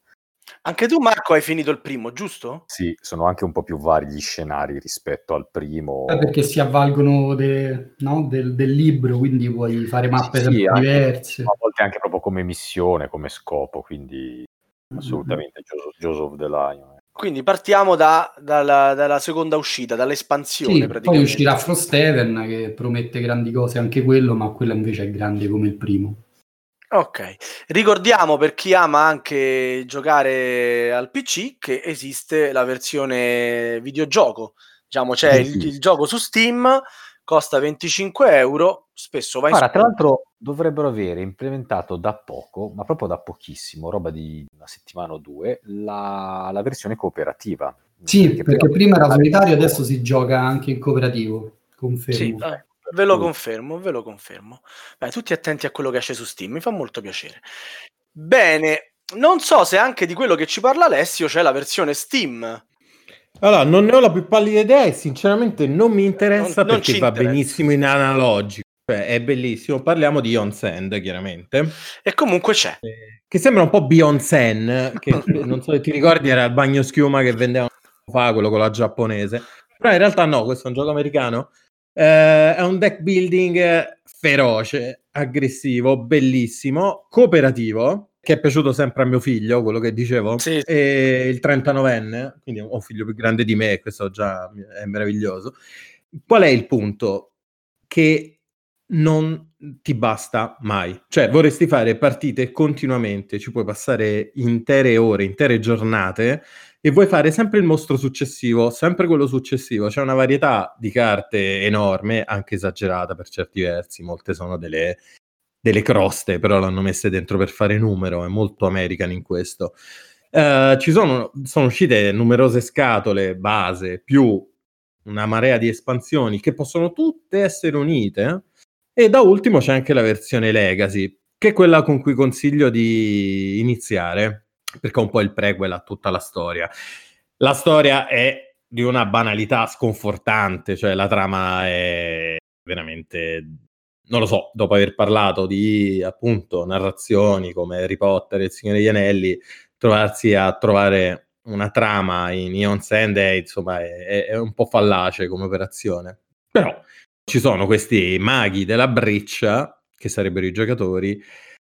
Anche tu, Marco, hai finito il primo, giusto? Sì, sono anche un po' più vari gli scenari rispetto al primo. Eh, perché si avvalgono de, no, del, del, libro, quindi puoi fare mappe sì, sì, diverse. A volte anche proprio come missione, come scopo, quindi assolutamente mm-hmm. Joseph the Lion. Eh. Quindi partiamo da, dalla, dalla, seconda uscita, dall'espansione. Sì, poi uscirà Frost Heaven che promette grandi cose anche quello, ma quello invece è grande come il primo. Ok, ricordiamo per chi ama anche giocare al PC che esiste la versione videogioco, diciamo c'è il, il gioco su Steam, costa 25 euro, spesso va in Guarda, tra l'altro dovrebbero avere implementato da poco, ma proprio da pochissimo, roba di una settimana o due, la, la versione cooperativa. Sì, perché, perché prima era solitario, adesso si gioca anche in cooperativo, confermo. Sì, eh, Ve lo confermo, ve lo confermo. Beh, tutti attenti a quello che esce su Steam, mi fa molto piacere. Bene, non so se anche di quello che ci parla Alessio c'è la versione Steam. Allora, non ne ho la più pallida idea e sinceramente non mi interessa non, perché non va interessa. benissimo in analogico. Cioè, è bellissimo. Parliamo di On Sand, chiaramente. E comunque c'è. Eh, che sembra un po' Beyond Sen, che non so se ti ricordi era il bagno schiuma che vendeva fa quello con la giapponese. Però in realtà no, questo è un gioco americano eh, è un deck building feroce, aggressivo, bellissimo, cooperativo, che è piaciuto sempre a mio figlio, quello che dicevo, sì. e il 39enne, quindi ho un figlio più grande di me, questo già è meraviglioso. Qual è il punto? Che non ti basta mai. Cioè, vorresti fare partite continuamente, ci puoi passare intere ore, intere giornate e vuoi fare sempre il mostro successivo, sempre quello successivo. C'è una varietà di carte enorme, anche esagerata per certi versi. Molte sono delle, delle croste, però l'hanno messe dentro per fare numero, è molto American in questo. Uh, ci sono, sono uscite numerose scatole base più una marea di espansioni che possono tutte essere unite. E da ultimo c'è anche la versione Legacy, che è quella con cui consiglio di iniziare, perché è un po' il prequel a tutta la storia. La storia è di una banalità sconfortante, cioè la trama è veramente non lo so, dopo aver parlato di appunto narrazioni come Harry Potter e Il Signore degli Anelli, trovarsi a trovare una trama in Ion Sand è, insomma, è, è, un po' fallace come operazione. Però ci sono questi maghi della breccia, che sarebbero i giocatori,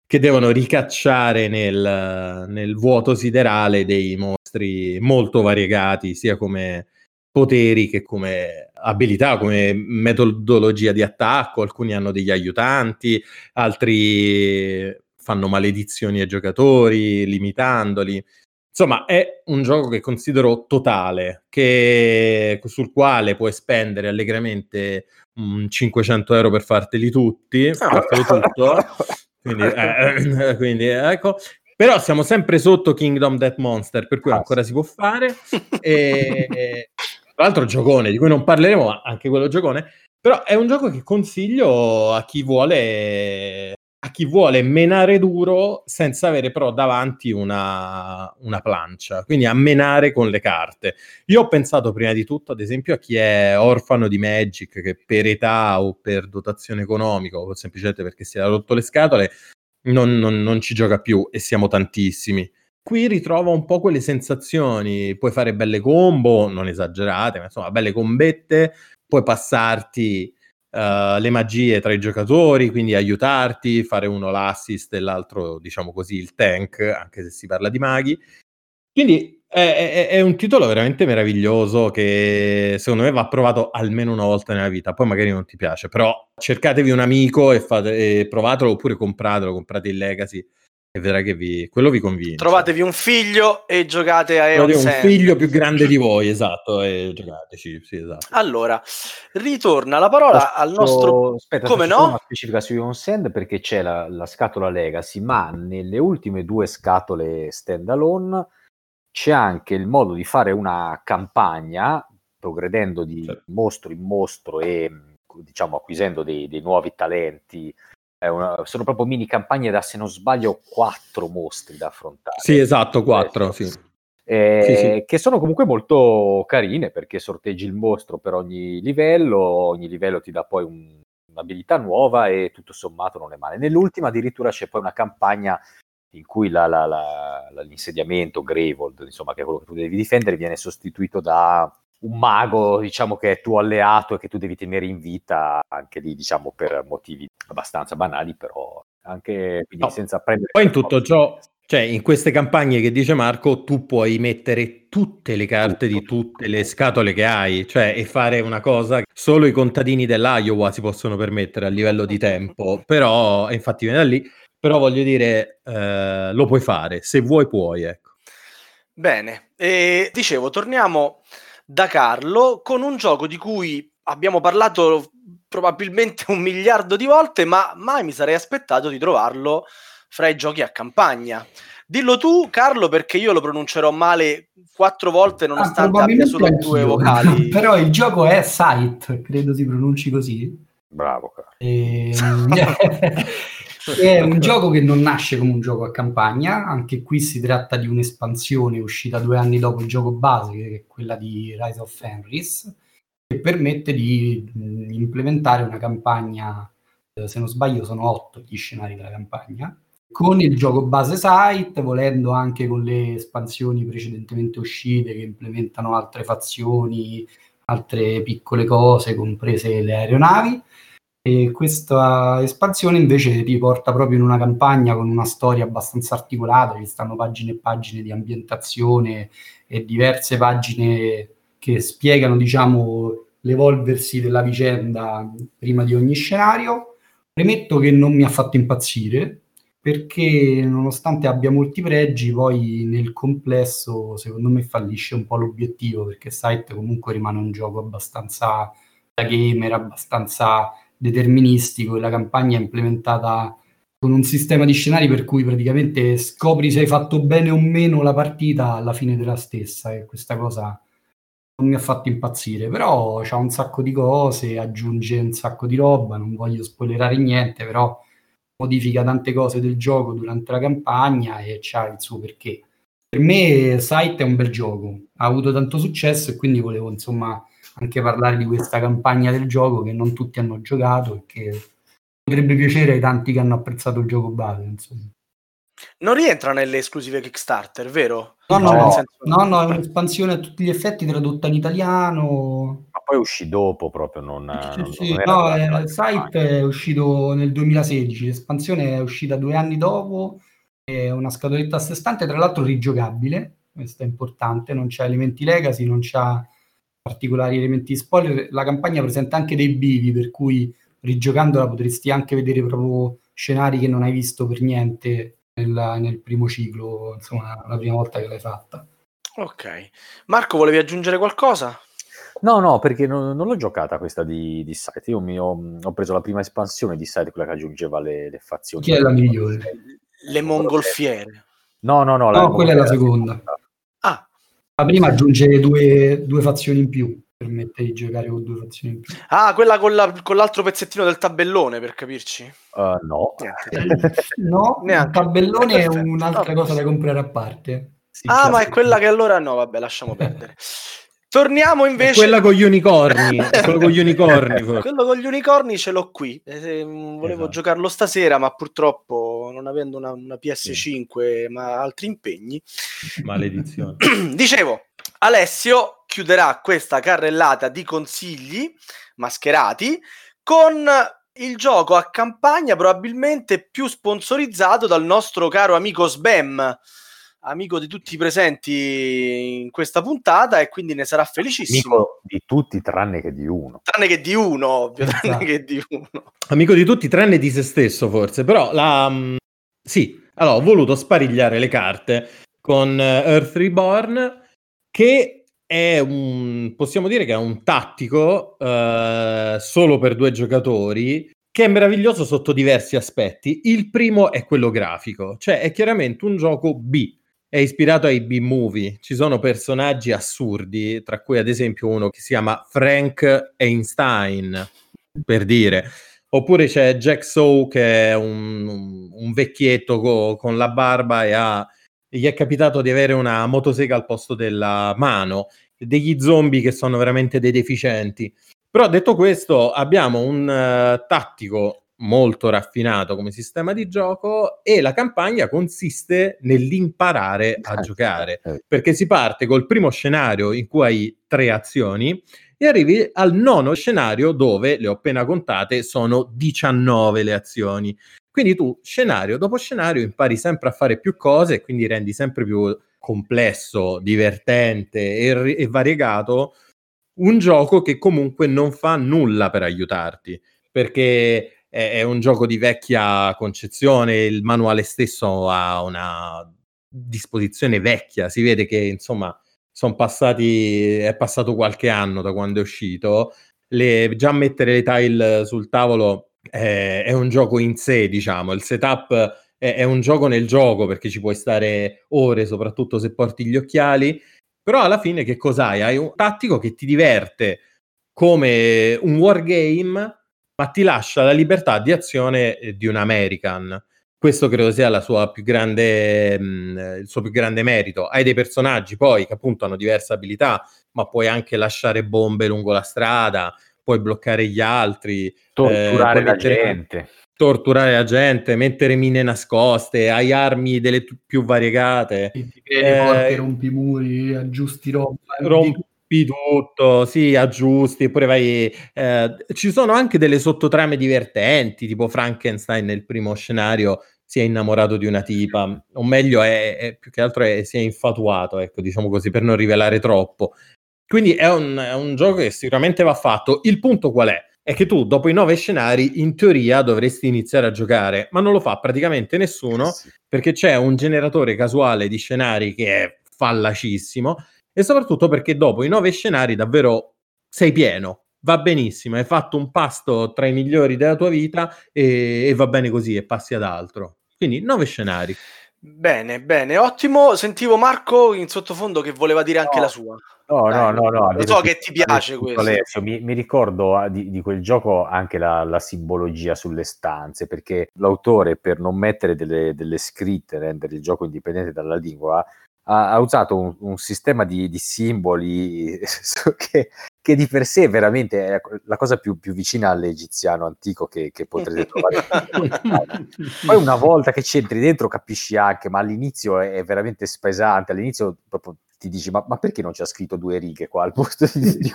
che devono ricacciare nel, nel vuoto siderale dei mostri molto variegati, sia come poteri che come abilità, come metodologia di attacco. Alcuni hanno degli aiutanti, altri fanno maledizioni ai giocatori, limitandoli. Insomma, è un gioco che considero totale, che, sul quale puoi spendere allegramente um, 500 euro per farteli tutti, per farteli tutto. Quindi, eh, quindi, ecco. Però siamo sempre sotto Kingdom Death Monster, per cui ah, ancora si può fare. E, tra l'altro, giocone di cui non parleremo, ma anche quello giocone. Però è un gioco che consiglio a chi vuole a chi vuole menare duro senza avere però davanti una, una, plancia, quindi a menare con le carte. Io ho pensato prima di tutto, ad esempio, a chi è orfano di Magic, che per età o per dotazione economica o semplicemente perché si è rotto le scatole, non, non, non ci gioca più e siamo tantissimi. Qui ritrova un po' quelle sensazioni, puoi fare belle combo, non esagerate, ma insomma, belle combette, puoi passarti uh, le magie tra i giocatori, quindi aiutarti, fare uno l'assist e l'altro, diciamo così, il tank, anche se si parla di maghi. Quindi è, è, è, un titolo veramente meraviglioso che secondo me va provato almeno una volta nella vita. Poi magari non ti piace, però cercatevi un amico e, fate, e provatelo oppure compratelo, comprate il Legacy e vedrà che vi, quello vi convince. Trovatevi un figlio e giocate a Eon un figlio più grande di voi, esatto, e giocateci, sì, esatto. Allora, ritorna la parola Posso... al nostro... Aspetta, come no? Una specifica su Ion Sand perché c'è la, la, scatola Legacy, ma nelle ultime due scatole standalone c'è anche il modo di fare una campagna progredendo di certo. mostro in mostro e diciamo acquisendo dei, dei nuovi talenti una, sono proprio mini campagne da, se non sbaglio, quattro mostri da affrontare. Sì, esatto, quattro, sì. Eh, sì, sì. che sono comunque molto carine perché sorteggi il mostro per ogni livello, ogni livello ti dà poi un, un'abilità nuova e tutto sommato non è male. Nell'ultima addirittura c'è poi una campagna in cui la, la, la, l'insediamento Gravold, insomma, che è quello che tu devi difendere, viene sostituito da un mago, diciamo, che è tuo alleato e che tu devi tenere in vita, anche lì, diciamo, per motivi abbastanza banali, però anche no. senza prendere... Poi in tutto ciò, cioè in queste campagne che dice Marco, tu puoi mettere tutte le carte tutto, di tutte le scatole che hai, cioè e fare una cosa che solo i contadini dell'Iowa si possono permettere a livello di tempo, però infatti viene da lì, però voglio dire, eh, lo puoi fare, se vuoi puoi, ecco. Bene, e dicevo, torniamo da Carlo con un gioco di cui abbiamo parlato probabilmente un miliardo di volte, ma mai mi sarei aspettato di trovarlo fra i giochi a campagna. Dillo tu, Carlo, perché io lo pronuncerò male quattro volte nonostante ah, abbia solo due vocali. Però il gioco è Sight, credo si pronunci così. Bravo, Carlo. E... È un gioco che non nasce come un gioco a campagna, anche qui si tratta di un'espansione uscita due anni dopo il gioco base, che è quella di Rise of Fenris, che permette di implementare una campagna, eh, se non sbaglio sono otto gli scenari della campagna, con il gioco base site, volendo anche con le espansioni precedentemente uscite che implementano altre fazioni, altre piccole cose, comprese le aeronavi e questa espansione invece ti porta proprio in una campagna con una storia abbastanza articolata, ci stanno pagine e pagine di ambientazione e diverse pagine che spiegano, diciamo, l'evolversi della vicenda prima di ogni scenario. Premetto che non mi ha fatto impazzire, perché nonostante abbia molti pregi, poi nel complesso secondo me fallisce un po' l'obiettivo, perché Sight comunque rimane un gioco abbastanza da gamer, abbastanza deterministico e la campagna è implementata con un sistema di scenari per cui praticamente scopri se hai fatto bene o meno la partita alla fine della stessa e questa cosa non mi ha fatto impazzire, però c'ha un sacco di cose, aggiunge un sacco di roba, non voglio spoilerare niente, però modifica tante cose del gioco durante la campagna e c'ha il suo perché. Per me Sight è un bel gioco, ha avuto tanto successo e quindi volevo insomma anche parlare di questa campagna del gioco che non tutti hanno giocato e che potrebbe piacere ai tanti che hanno apprezzato il gioco base. Insomma. Non rientra nelle esclusive Kickstarter, vero? No, no, no, senso... no, no, è un'espansione a tutti gli effetti tradotta in italiano. Ma poi uscì dopo proprio, non... Sì, non, sì, non no, eh, il site è uscito nel 2016, l'espansione è uscita due anni dopo, è una scatoletta a sé stante, tra l'altro rigiocabile, questo è importante, non c'ha elementi legacy, non c'ha particolari elementi spoiler, la campagna presenta anche dei bivi, per cui rigiocandola potresti anche vedere proprio scenari che non hai visto per niente nel, nel primo ciclo, insomma, la prima volta che l'hai fatta. Ok. Marco, volevi aggiungere qualcosa? No, no, perché non, non l'ho giocata questa di, di Site. Io mi ho, ho, preso la prima espansione di Site, quella che aggiungeva le, le fazioni. Chi è la migliore? Le mongolfiere. No, no, no. No, quella è la seconda. Ah. La prima aggiunge due, due fazioni in più permette di giocare con due fazioni in più. Ah, quella con, la, con l'altro pezzettino del tabellone, per capirci? Uh, no. no, Neanche. il tabellone è un'altra cosa da comprare a parte. Ah, ma è quella che allora no, vabbè, lasciamo perdere. Torniamo invece. È quella con gli unicorni. quello con gli unicorni. quello con gli unicorni ce l'ho qui. Eh, volevo esatto. giocarlo stasera, ma purtroppo non avendo una, una PS5 sì. ma altri impegni. Maledizione. Dicevo, Alessio chiuderà questa carrellata di consigli mascherati con il gioco a campagna probabilmente più sponsorizzato dal nostro caro amico Sbam, amico di tutti i presenti in questa puntata e quindi ne sarà felicissimo. Amico di tutti tranne che di uno. Tranne che di uno, ovvio, esatto. tranne che di uno. Amico di tutti tranne di se stesso forse, però la... Mm, sì, allora ho voluto sparigliare le carte con eh, Earth Reborn che è un, possiamo dire che è un tattico uh, solo per due giocatori che è meraviglioso sotto diversi aspetti. Il primo è quello grafico, cioè è chiaramente un gioco B, è ispirato ai B-movie. Ci sono personaggi assurdi, tra cui ad esempio uno che si chiama Frank Einstein, per dire. Oppure c'è Jack Sow che è un, un vecchietto co- con la barba e ha gli è capitato di avere una motosega al posto della mano, degli zombie che sono veramente dei deficienti. Però detto questo, abbiamo un uh, tattico molto raffinato come sistema di gioco e la campagna consiste nell'imparare a giocare, eh. perché si parte col primo scenario in cui hai tre azioni e arrivi al nono scenario dove, le ho appena contate, sono 19 le azioni. Quindi tu, scenario dopo scenario, impari sempre a fare più cose e quindi rendi sempre più complesso, divertente e, e variegato un gioco che comunque non fa nulla per aiutarti, perché è, è un gioco di vecchia concezione, il manuale stesso ha una disposizione vecchia, si vede che insomma sono passati, è passato qualche anno da quando è uscito, le, già mettere le tile sul tavolo è, è un gioco in sé, diciamo, il setup è, è, un gioco nel gioco perché ci puoi stare ore, soprattutto se porti gli occhiali, però alla fine che cos'hai? Hai un tattico che ti diverte come un wargame, ma ti lascia la libertà di azione eh, di un American. Questo credo sia la sua più grande, mh, mm, il suo più grande merito. Hai dei personaggi poi che appunto hanno diverse abilità, ma puoi anche lasciare bombe lungo la strada, puoi bloccare gli altri, torturare eh, la mettere, gente. Torturare la gente, mettere mine nascoste, hai armi delle t- più variegate. Ti crei eh, porte, rompi muri, aggiusti roba. Rompi tutto, sì, aggiusti, pure vai... Eh, ci sono anche delle sottotrame divertenti, tipo Frankenstein nel primo scenario si è innamorato di una tipa, o meglio è, è più che altro è, si è infatuato, ecco, diciamo così, per non rivelare troppo. Quindi è un, è un, gioco che sicuramente va fatto. Il punto qual è? è che tu dopo i nove scenari in teoria dovresti iniziare a giocare, ma non lo fa praticamente nessuno sì. perché c'è un generatore casuale di scenari che è fallacissimo e soprattutto perché dopo i nove scenari davvero sei pieno, va benissimo, hai fatto un pasto tra i migliori della tua vita e, e va bene così e passi ad altro. Quindi nove scenari. Bene, bene, ottimo. Sentivo Marco in sottofondo che voleva dire anche no, la sua. No, Dai, no, no, no. Lo so che ti piace questo. Alessio, mi, mi, ricordo ah, di, di, quel gioco anche la, la, simbologia sulle stanze, perché l'autore per non mettere delle, delle scritte, rendere il gioco indipendente dalla lingua, ha, ha usato un, un, sistema di, di simboli che, che, di per sé veramente è la cosa più, più vicina all'egiziano antico che, che potrete trovare. Poi una volta che ci entri dentro capisci anche, ma all'inizio è, è veramente spesante, all'inizio proprio ti dici ma, ma, perché non c'è scritto due righe qua al posto di, di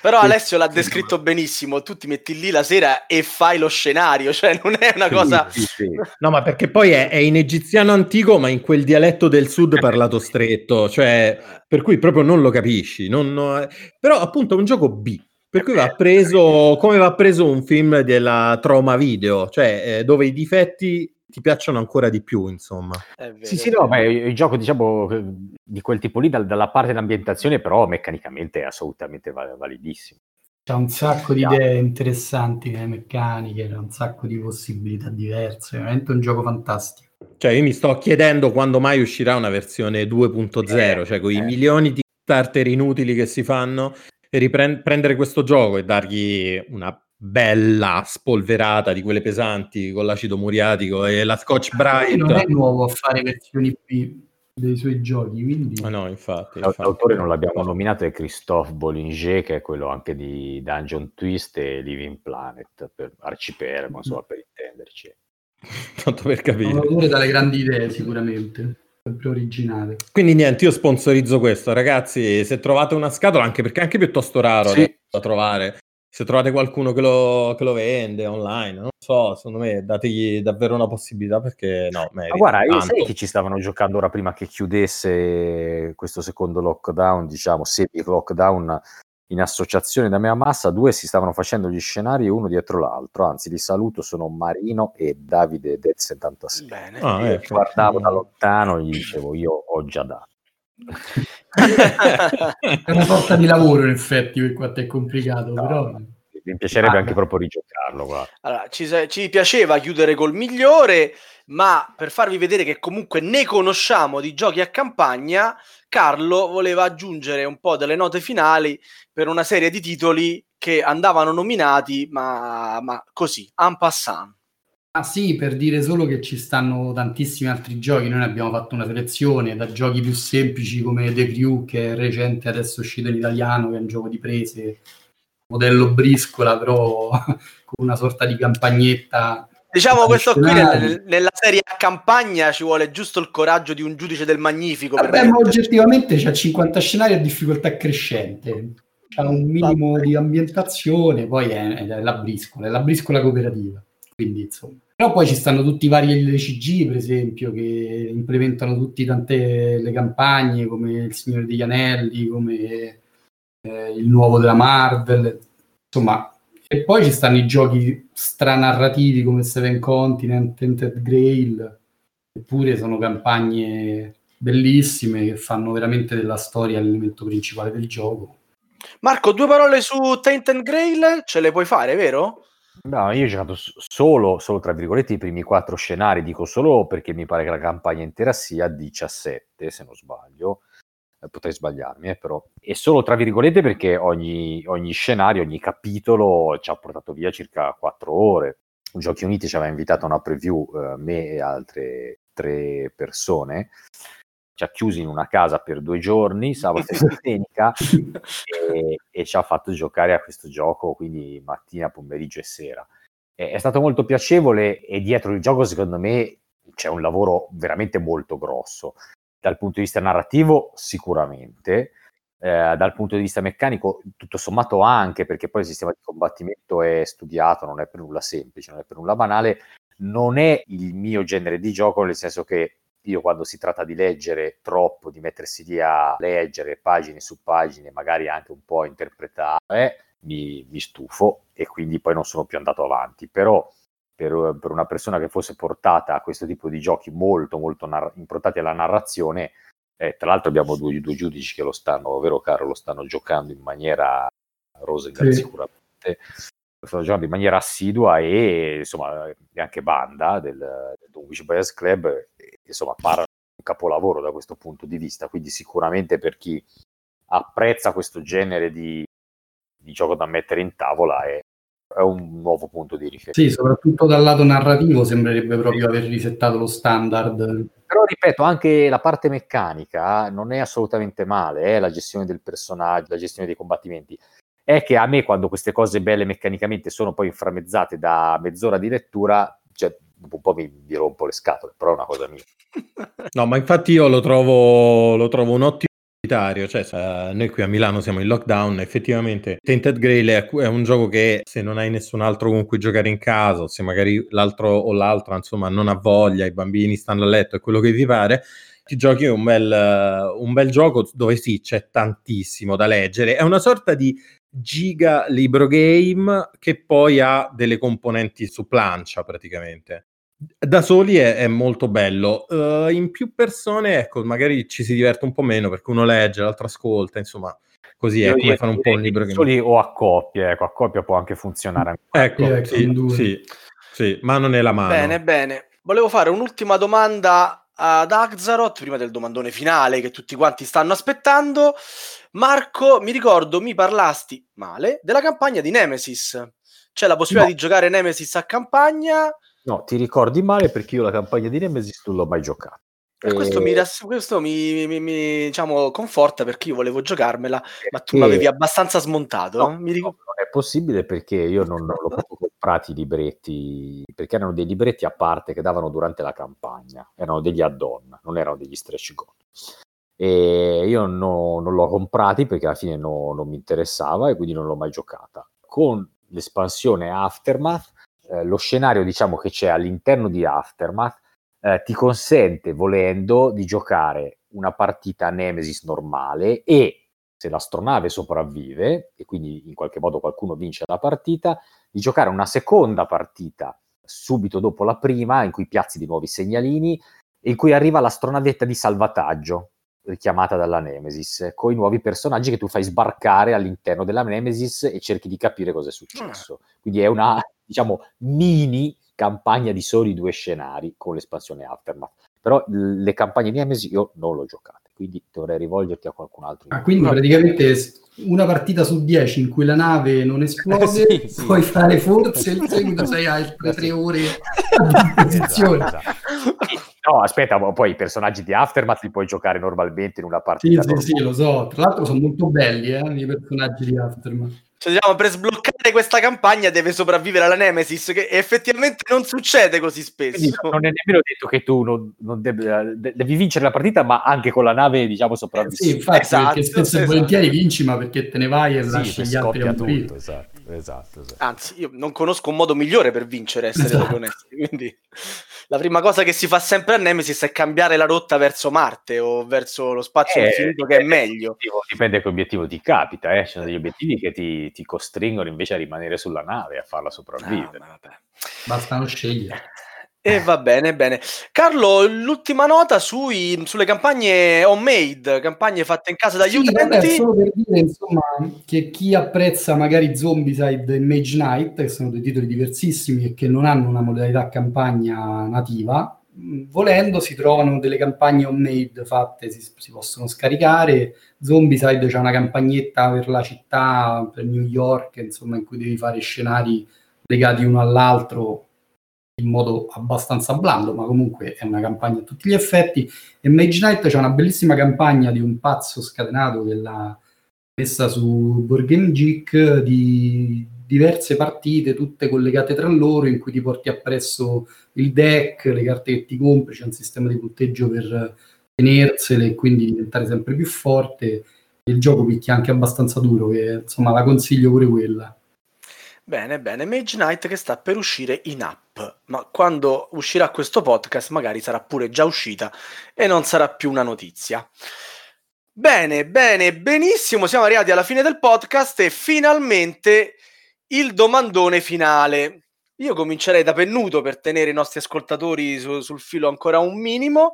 però Alessio l'ha descritto benissimo tu ti metti lì la sera e fai lo scenario cioè non è una cosa sì, sì, sì. no ma perché poi è, è, in egiziano antico ma in quel dialetto del sud parlato stretto cioè per cui proprio non lo capisci non, no, però appunto è un gioco B per cui va preso come va preso un film della trauma video cioè eh, dove i difetti ti piacciono ancora di più, insomma. Sì, sì, no, beh, il gioco, diciamo, di quel tipo lì, dal, dalla parte dell'ambientazione, però meccanicamente è assolutamente validissimo. C'è un sacco di idee interessanti nelle meccaniche, c'è un sacco di possibilità diverse, è veramente un gioco fantastico. Cioè, io mi sto chiedendo quando mai uscirà una versione 2.0, eh, cioè con eh. i milioni di starter inutili che si fanno, e riprendere questo gioco e dargli una bella spolverata di quelle pesanti con l'acido muriatico e la Scotch Brite. Non è nuovo a fare versioni P dei suoi giochi, quindi... Ah, no, infatti, infatti. L'autore non l'abbiamo nominato, è Christophe Bollinger, che è quello anche di Dungeon Twist e Living Planet, per Arcipelago, insomma, per intenderci. Tanto per capire. Un autore dalle grandi idee, sicuramente. Sempre originale. Quindi niente, io sponsorizzo questo, ragazzi. Se trovate una scatola, anche perché è anche piuttosto raro sì. da trovare, se trovate qualcuno che lo, che lo, vende online, non so, secondo me dategli davvero una possibilità perché no, Ma guarda, io sai che ci stavano giocando ora prima che chiudesse questo secondo lockdown, diciamo, semi-lockdown in associazione da mia massa, due si stavano facendo gli scenari uno dietro l'altro, anzi li saluto, sono Marino e Davide Dead 76. Bene. Ah, ecco. Guardavo da lontano e gli dicevo io ho già dato è una sorta di lavoro in effetti per quanto è complicato no, però mi piacerebbe ah, anche proprio rigiocarlo allora, ci, ci, piaceva chiudere col migliore ma per farvi vedere che comunque ne conosciamo di giochi a campagna Carlo voleva aggiungere un po' delle note finali per una serie di titoli che andavano nominati ma, ma così, en passant Ah sì, per dire solo che ci stanno tantissimi altri giochi, noi ne abbiamo fatto una selezione, da giochi più semplici come The Crew, che è recente, adesso uscito in italiano, che è un gioco di prese, modello briscola, però con una sorta di campagnetta. Diciamo questo qui nel, nella serie a campagna ci vuole giusto il coraggio di un giudice del magnifico. Vabbè, ma oggettivamente c'ha 50 scenari a difficoltà crescente, c'ha un minimo di ambientazione, poi è, è la briscola, è la briscola cooperativa. Quindi insomma. Però poi ci stanno tutti i vari LCG, per esempio, che implementano tutte tante le campagne, come Il Signore degli Anelli, come eh, il nuovo della Marvel, insomma. E poi ci stanno i giochi stranarrativi come Seven Continent, Tented Grail, eppure sono campagne bellissime che fanno veramente della storia l'elemento principale del gioco. Marco, due parole su Tainted Grail ce le puoi fare, vero? No, io ho giocato solo, solo tra virgolette i primi quattro scenari, dico solo perché mi pare che la campagna intera sia 17, se non sbaglio, eh, potrei sbagliarmi, eh, però. E solo tra virgolette perché ogni, ogni scenario, ogni capitolo ci ha portato via circa 4 ore. Giochi Uniti ci aveva invitato a una preview, eh, me e altre tre persone, ci ha chiusi in una casa per due giorni, sabato e domenica, e, e, ci ha fatto giocare a questo gioco, quindi mattina, pomeriggio e sera. E, è stato molto piacevole e dietro il gioco, secondo me, c'è un lavoro veramente molto grosso. Dal punto di vista narrativo, sicuramente. Eh, dal punto di vista meccanico, tutto sommato anche, perché poi il sistema di combattimento è studiato, non è per nulla semplice, non è per nulla banale. Non è il mio genere di gioco, nel senso che io quando si tratta di leggere troppo, di mettersi lì a leggere pagine su pagine, magari anche un po' a interpretare, mi, mi, stufo e quindi poi non sono più andato avanti. Però per, per, una persona che fosse portata a questo tipo di giochi molto, molto nar- improntati alla narrazione, eh, tra l'altro abbiamo due, due, giudici che lo stanno, vero caro, lo stanno giocando in maniera Rosengar sì. sicuramente, stanno giocando in maniera assidua e insomma anche Banda del, del Dunwich Bias Club, e, insomma, parla un capolavoro da questo punto di vista, quindi sicuramente per chi apprezza questo genere di, di gioco da mettere in tavola è, è un nuovo punto di riferimento. Sì, soprattutto dal lato narrativo sembrerebbe proprio aver risettato lo standard. Però ripeto, anche la parte meccanica non è assolutamente male, eh? la gestione del personaggio, la gestione dei combattimenti. È che a me quando queste cose belle meccanicamente sono poi inframmezzate da mezz'ora di lettura, cioè un po' mi, mi rompo le scatole, però è una cosa mia. No, ma infatti io lo trovo, lo trovo un ottimo cioè, noi qui a Milano siamo in lockdown, effettivamente Tainted Grail è, un gioco che se non hai nessun altro con cui giocare in casa, se magari l'altro o l'altra insomma non ha voglia, i bambini stanno a letto e quello che vi pare, ti giochi un bel, un bel gioco dove sì, c'è tantissimo da leggere, è una sorta di giga libro game che poi ha delle componenti su plancia praticamente. Da soli è, è molto bello, uh, in più persone, ecco, magari ci si diverte un po' meno perché uno legge, l'altro ascolta, insomma, così è come fare un po' un libro che... Soli o a coppie, ecco, a coppia può anche funzionare. Ecco, eh, sì, sì, sì, mano nella mano. Bene, bene. Volevo fare un'ultima domanda ad Axaroth, prima del domandone finale che tutti quanti stanno aspettando. Marco, mi ricordo, mi parlasti male della campagna di Nemesis. C'è la possibilità no. di giocare Nemesis a campagna No, ti ricordi male perché io la campagna di Nemesis non l'ho mai giocata. E... Questo, mi, questo mi, mi, mi diciamo, conforta perché io volevo giocarmela, ma tu mi avevi abbastanza smontato. No, mi ric- no, non è possibile perché io non, non l'ho comprati i libretti, perché erano dei libretti a parte che davano durante la campagna, erano degli add-on, non erano degli stretch goal. E io no, non l'ho comprati perché alla fine no, non mi interessava e quindi non l'ho mai giocata. Con l'espansione Aftermath eh, lo scenario diciamo che c'è all'interno di Aftermath eh, ti consente volendo di giocare una partita Nemesis normale e se l'astronave sopravvive e quindi in qualche modo qualcuno vince la partita, di giocare una seconda partita subito dopo la prima in cui piazzi di nuovi segnalini e in cui arriva l'astronavetta di salvataggio richiamata dalla Nemesis, con i nuovi personaggi che tu fai sbarcare all'interno della Nemesis e cerchi di capire cosa è successo. Ah. Quindi è una, diciamo, mini campagna di soli due scenari con l'espansione Aftermath. Però le campagne di Nemesis io non l'ho giocate, quindi dovrei rivolgerti a qualcun altro. Ah, quindi praticamente una partita su dieci in cui la nave non esplode, sì, sì. puoi fare forse il seguito, sei altre tre ore a disposizione. Esatto, esatto. No, aspetta, poi i personaggi di Aftermath li puoi giocare normalmente in una partita. Sì, sì, sì, lo so. Tra l'altro sono molto belli eh, i personaggi di Aftermath. Cioè, diciamo, per sbloccare questa campagna deve sopravvivere la Nemesis, che effettivamente non succede così spesso. Quindi non è nemmeno detto che tu non, non devi, devi, vincere la partita, ma anche con la nave, diciamo, sopravvissuta. Eh sì, infatti, esatto, perché spesso esatto. e volentieri vinci, ma perché te ne vai e sì, lasci gli altri a tutto, esatto. Esatto, esatto. Anzi, io non conosco un modo migliore per vincere, essere esatto. onesti. Quindi la prima cosa che si fa sempre a Nemesis è cambiare la rotta verso Marte o verso lo spazio eh, infinito, che è meglio. Dipende che obiettivo ti capita, eh? ci sono degli obiettivi che ti, ti, costringono invece a rimanere sulla nave, a farla sopravvivere. Ah, Bastano scegliere. E va bene, bene. Carlo, l'ultima nota sui, sulle campagne homemade, campagne fatte in casa dagli sì, utenti. Vabbè, solo per dire, insomma, che chi apprezza magari Zombicide e Mage Knight, che sono due titoli diversissimi e che non hanno una modalità campagna nativa, volendo si trovano delle campagne homemade fatte, si, si possono scaricare. Zombicide c'è una campagnetta per la città, per New York, insomma, in cui devi fare scenari legati uno all'altro in modo abbastanza blando, ma comunque è una campagna a tutti gli effetti. E Mage Knight c'è una bellissima campagna di un pazzo scatenato che l'ha messa su Board Game Geek di diverse partite, tutte collegate tra loro, in cui ti porti appresso il deck, le carte che ti compri, c'è un sistema di punteggio per tenersele e quindi diventare sempre più forte. Il gioco picchia anche abbastanza duro, che insomma la consiglio pure quella. Bene, bene, Mage Knight che sta per uscire in app, ma quando uscirà questo podcast magari sarà pure già uscita e non sarà più una notizia. Bene, bene, benissimo. Siamo arrivati alla fine del podcast e finalmente il domandone finale. Io comincerei da Pennuto per tenere i nostri ascoltatori su, sul filo ancora un minimo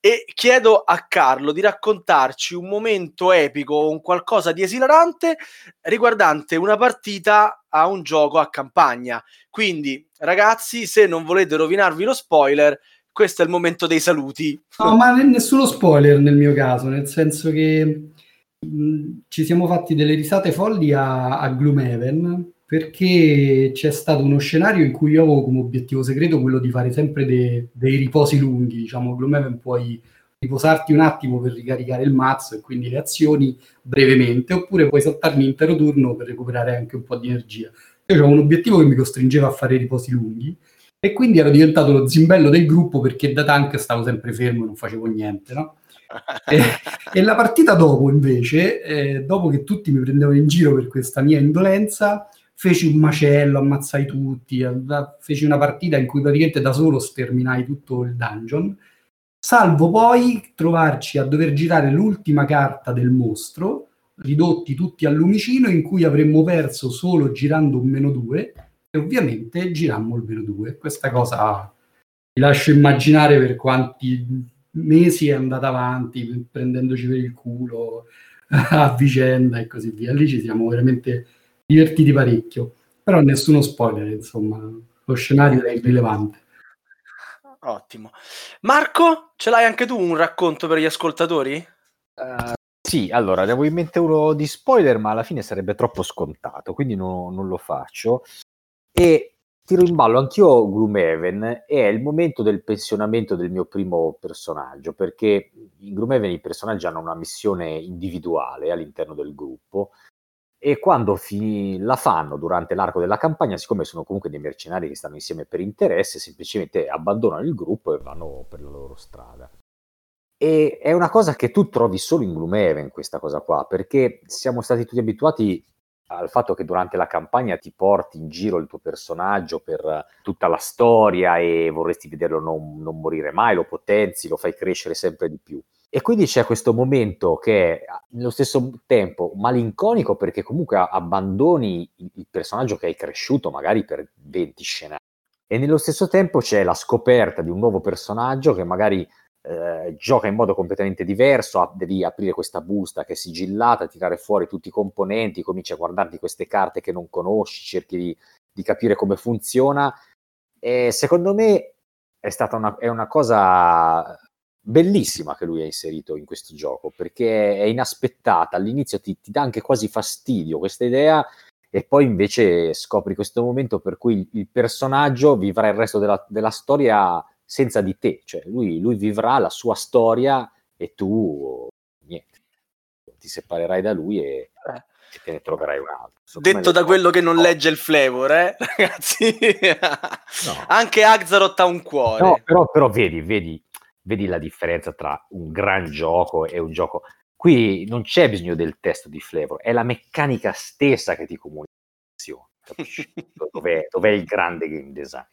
e chiedo a Carlo di raccontarci un momento epico, un qualcosa di esilarante riguardante una partita a un gioco a campagna. Quindi, ragazzi, se non volete rovinarvi lo spoiler, questo è il momento dei saluti. No, ma nessuno spoiler nel mio caso, nel senso che mh, ci siamo fatti delle risate folli a, a Gloomhaven perché c'è stato uno scenario in cui io avevo come obiettivo segreto quello di fare sempre de, dei riposi lunghi, diciamo Gloomhaven puoi riposarti un attimo per ricaricare il mazzo e quindi le azioni brevemente, oppure puoi saltarmi intero turno per recuperare anche un po' di energia. Io avevo un obiettivo che mi costringeva a fare riposi lunghi e quindi ero diventato lo zimbello del gruppo perché da tank stavo sempre fermo e non facevo niente, no? e, e, la partita dopo, invece, eh, dopo che tutti mi prendevano in giro per questa mia indolenza, feci un macello, ammazzai tutti, eh, feci una partita in cui praticamente da solo sterminai tutto il dungeon, salvo poi trovarci a dover girare l'ultima carta del mostro, ridotti tutti al lumicino, in cui avremmo perso solo girando un meno 2 e ovviamente girammo il vero 2. Questa cosa vi lascio immaginare per quanti mesi è andata avanti, prendendoci per il culo a vicenda e così via. Lì ci siamo veramente divertiti parecchio, però nessuno spoiler, insomma, lo scenario è irrilevante. Ottimo. Marco, ce l'hai anche tu un racconto per gli ascoltatori? Uh, sì, allora, avevo in mente uno di spoiler, ma alla fine sarebbe troppo scontato, quindi no, non lo faccio. E tiro in ballo anch'io Gloomhaven è il momento del pensionamento del mio primo personaggio, perché in Gloomhaven i personaggi hanno una missione individuale all'interno del gruppo e quando fi- la fanno durante l'arco della campagna, siccome sono comunque dei mercenari che stanno insieme per interesse, semplicemente abbandonano il gruppo e vanno per la loro strada. E è una cosa che tu trovi solo in Gloomhaven, questa cosa qua, perché siamo stati tutti abituati al fatto che durante la campagna ti porti in giro il tuo personaggio per tutta la storia e vorresti vederlo non, non morire mai, lo potenzi, lo fai crescere sempre di più. E quindi c'è questo momento che è nello stesso tempo malinconico perché comunque abbandoni il personaggio che hai cresciuto magari per 20 scenari. E nello stesso tempo c'è la scoperta di un nuovo personaggio che magari eh, gioca in modo completamente diverso, devi aprire questa busta che è sigillata, tirare fuori tutti i componenti, cominci a guardarti queste carte che non conosci, cerchi di, di capire come funziona. E secondo me è stata una, è una cosa bellissima che lui ha inserito in questo gioco perché è inaspettata all'inizio ti, ti dà anche quasi fastidio questa idea e poi invece scopri questo momento per cui il, personaggio vivrà il resto della, della storia senza di te, cioè lui, lui vivrà la sua storia e tu niente, ti separerai da lui e, eh. e te ne troverai un altro. So, Detto da quello che non legge il flavor, eh, ragazzi, no. anche Axaroth ha un cuore. No, però, però vedi, vedi, vedi la differenza tra un gran gioco e un gioco. Qui non c'è bisogno del testo di flavor, è la meccanica stessa che ti comunica. Dov'è, dov'è il grande game design?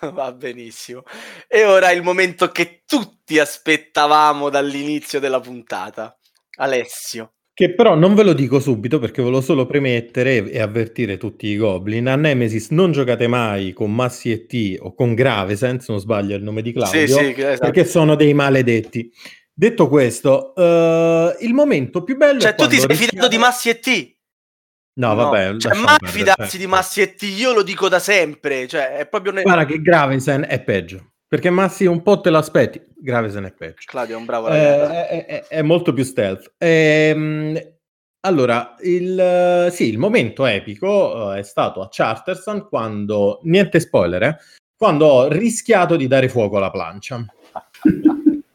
Va benissimo. E ora è il momento che tutti aspettavamo dall'inizio della puntata. Alessio. Che però non ve lo dico subito perché volevo solo premettere e avvertire tutti i goblin. A Nemesis non giocate mai con Massi e T o con Gravesen, se non sbaglio il nome di Claudio, sì, sì, esatto. perché sono dei maledetti. Detto questo, uh, il momento più bello cioè, è tu ti sei rischiamo... fidato di Massi e T? No, vabbè. Cioè, mai fidarsi cioè. di Massietti, io lo dico da sempre. Cioè, è proprio... Guarda che Gravesen è peggio. Perché Massi un po' te lo aspetti, Gravesen è peggio. Claudio è un bravo ragazzo. Eh, è, è, è, molto più stealth. Ehm, allora, il, sì, il momento epico uh, è stato a Charterstone quando, niente spoiler, eh, quando ho rischiato di dare fuoco alla plancia.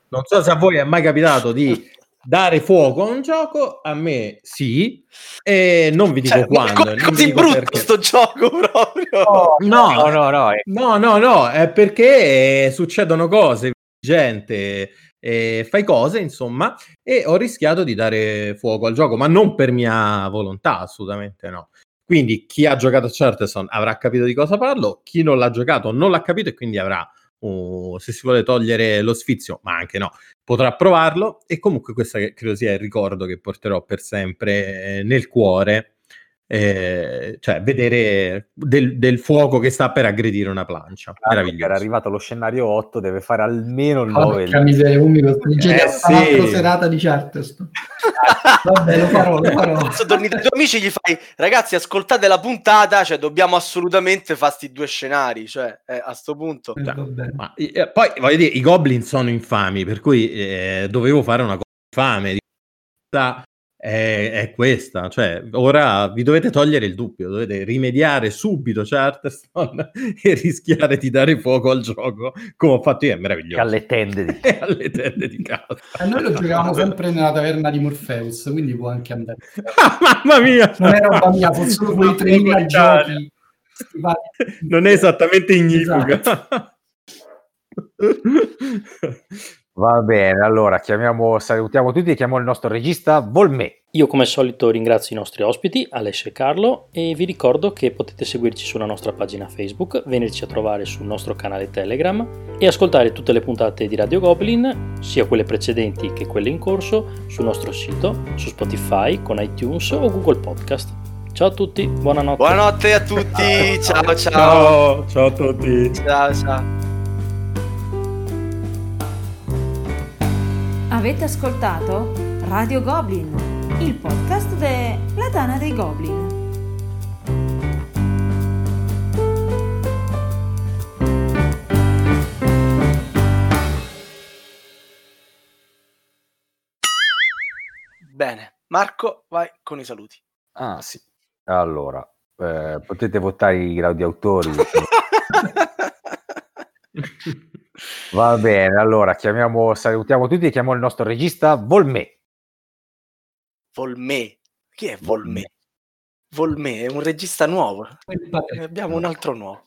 non so se a voi è mai capitato di dare fuoco a un gioco a me sì e non vi dico cioè, quando co- così brutto perché. sto gioco proprio oh, no no no no, eh. no no no è perché succedono cose gente eh, fai cose insomma e ho rischiato di dare fuoco al gioco ma non per mia volontà assolutamente no quindi chi ha giocato a Charterstone avrà capito di cosa parlo chi non l'ha giocato non l'ha capito e quindi avrà o se si vuole togliere lo sfizio, ma anche no, potrà provarlo. E comunque questo credo sia il ricordo che porterò per sempre eh, nel cuore eh, cioè vedere del, del, fuoco che sta per aggredire una plancia. Ah, Meraviglioso. Era arrivato allo scenario 8, deve fare almeno il 9. Porca miseria, comunque eh, sì. serata di Charterstone. Vabbè, lo farò, lo farò. Adesso torni dai tuoi amici gli fai, ragazzi, ascoltate la puntata, cioè dobbiamo assolutamente fare questi due scenari, cioè eh, a sto punto. Eh, ma, eh, poi voglio dire, i goblin sono infami, per cui eh, dovevo fare una cosa infame è, è, questa. Cioè, ora vi dovete togliere il dubbio, dovete rimediare subito Charterstone e rischiare di dare fuoco al gioco, come ho fatto io, è meraviglioso. Alle tende di, alle tende di casa. E noi lo giocavamo sempre nella taverna di Morpheus, quindi può anche andare. mamma mia! Non è roba mia, sono solo quei 3.000 giochi. Non è esattamente ignifuga. Esatto. Va bene, allora chiamiamo, salutiamo tutti e chiamiamo il nostro regista Volmè. Io come al solito ringrazio i nostri ospiti, Alessio e Carlo, e vi ricordo che potete seguirci sulla nostra pagina Facebook, venirci a trovare sul nostro canale Telegram e ascoltare tutte le puntate di Radio Goblin, sia quelle precedenti che quelle in corso, sul nostro sito, su Spotify, con iTunes o Google Podcast. Ciao a tutti, buonanotte. Buonanotte a tutti, ciao ciao. Ciao, ciao a tutti. Ciao ciao. Avete ascoltato Radio Goblin, il podcast della Tana dei Goblin. Bene, Marco, vai con i saluti. Ah sì, allora, eh, potete votare i gradi autori. Va bene, allora chiamiamo, salutiamo tutti e chiamiamo il nostro regista Volmè. Volmè? Chi è Volmè? Volmè è un regista nuovo. Abbiamo un altro nuovo.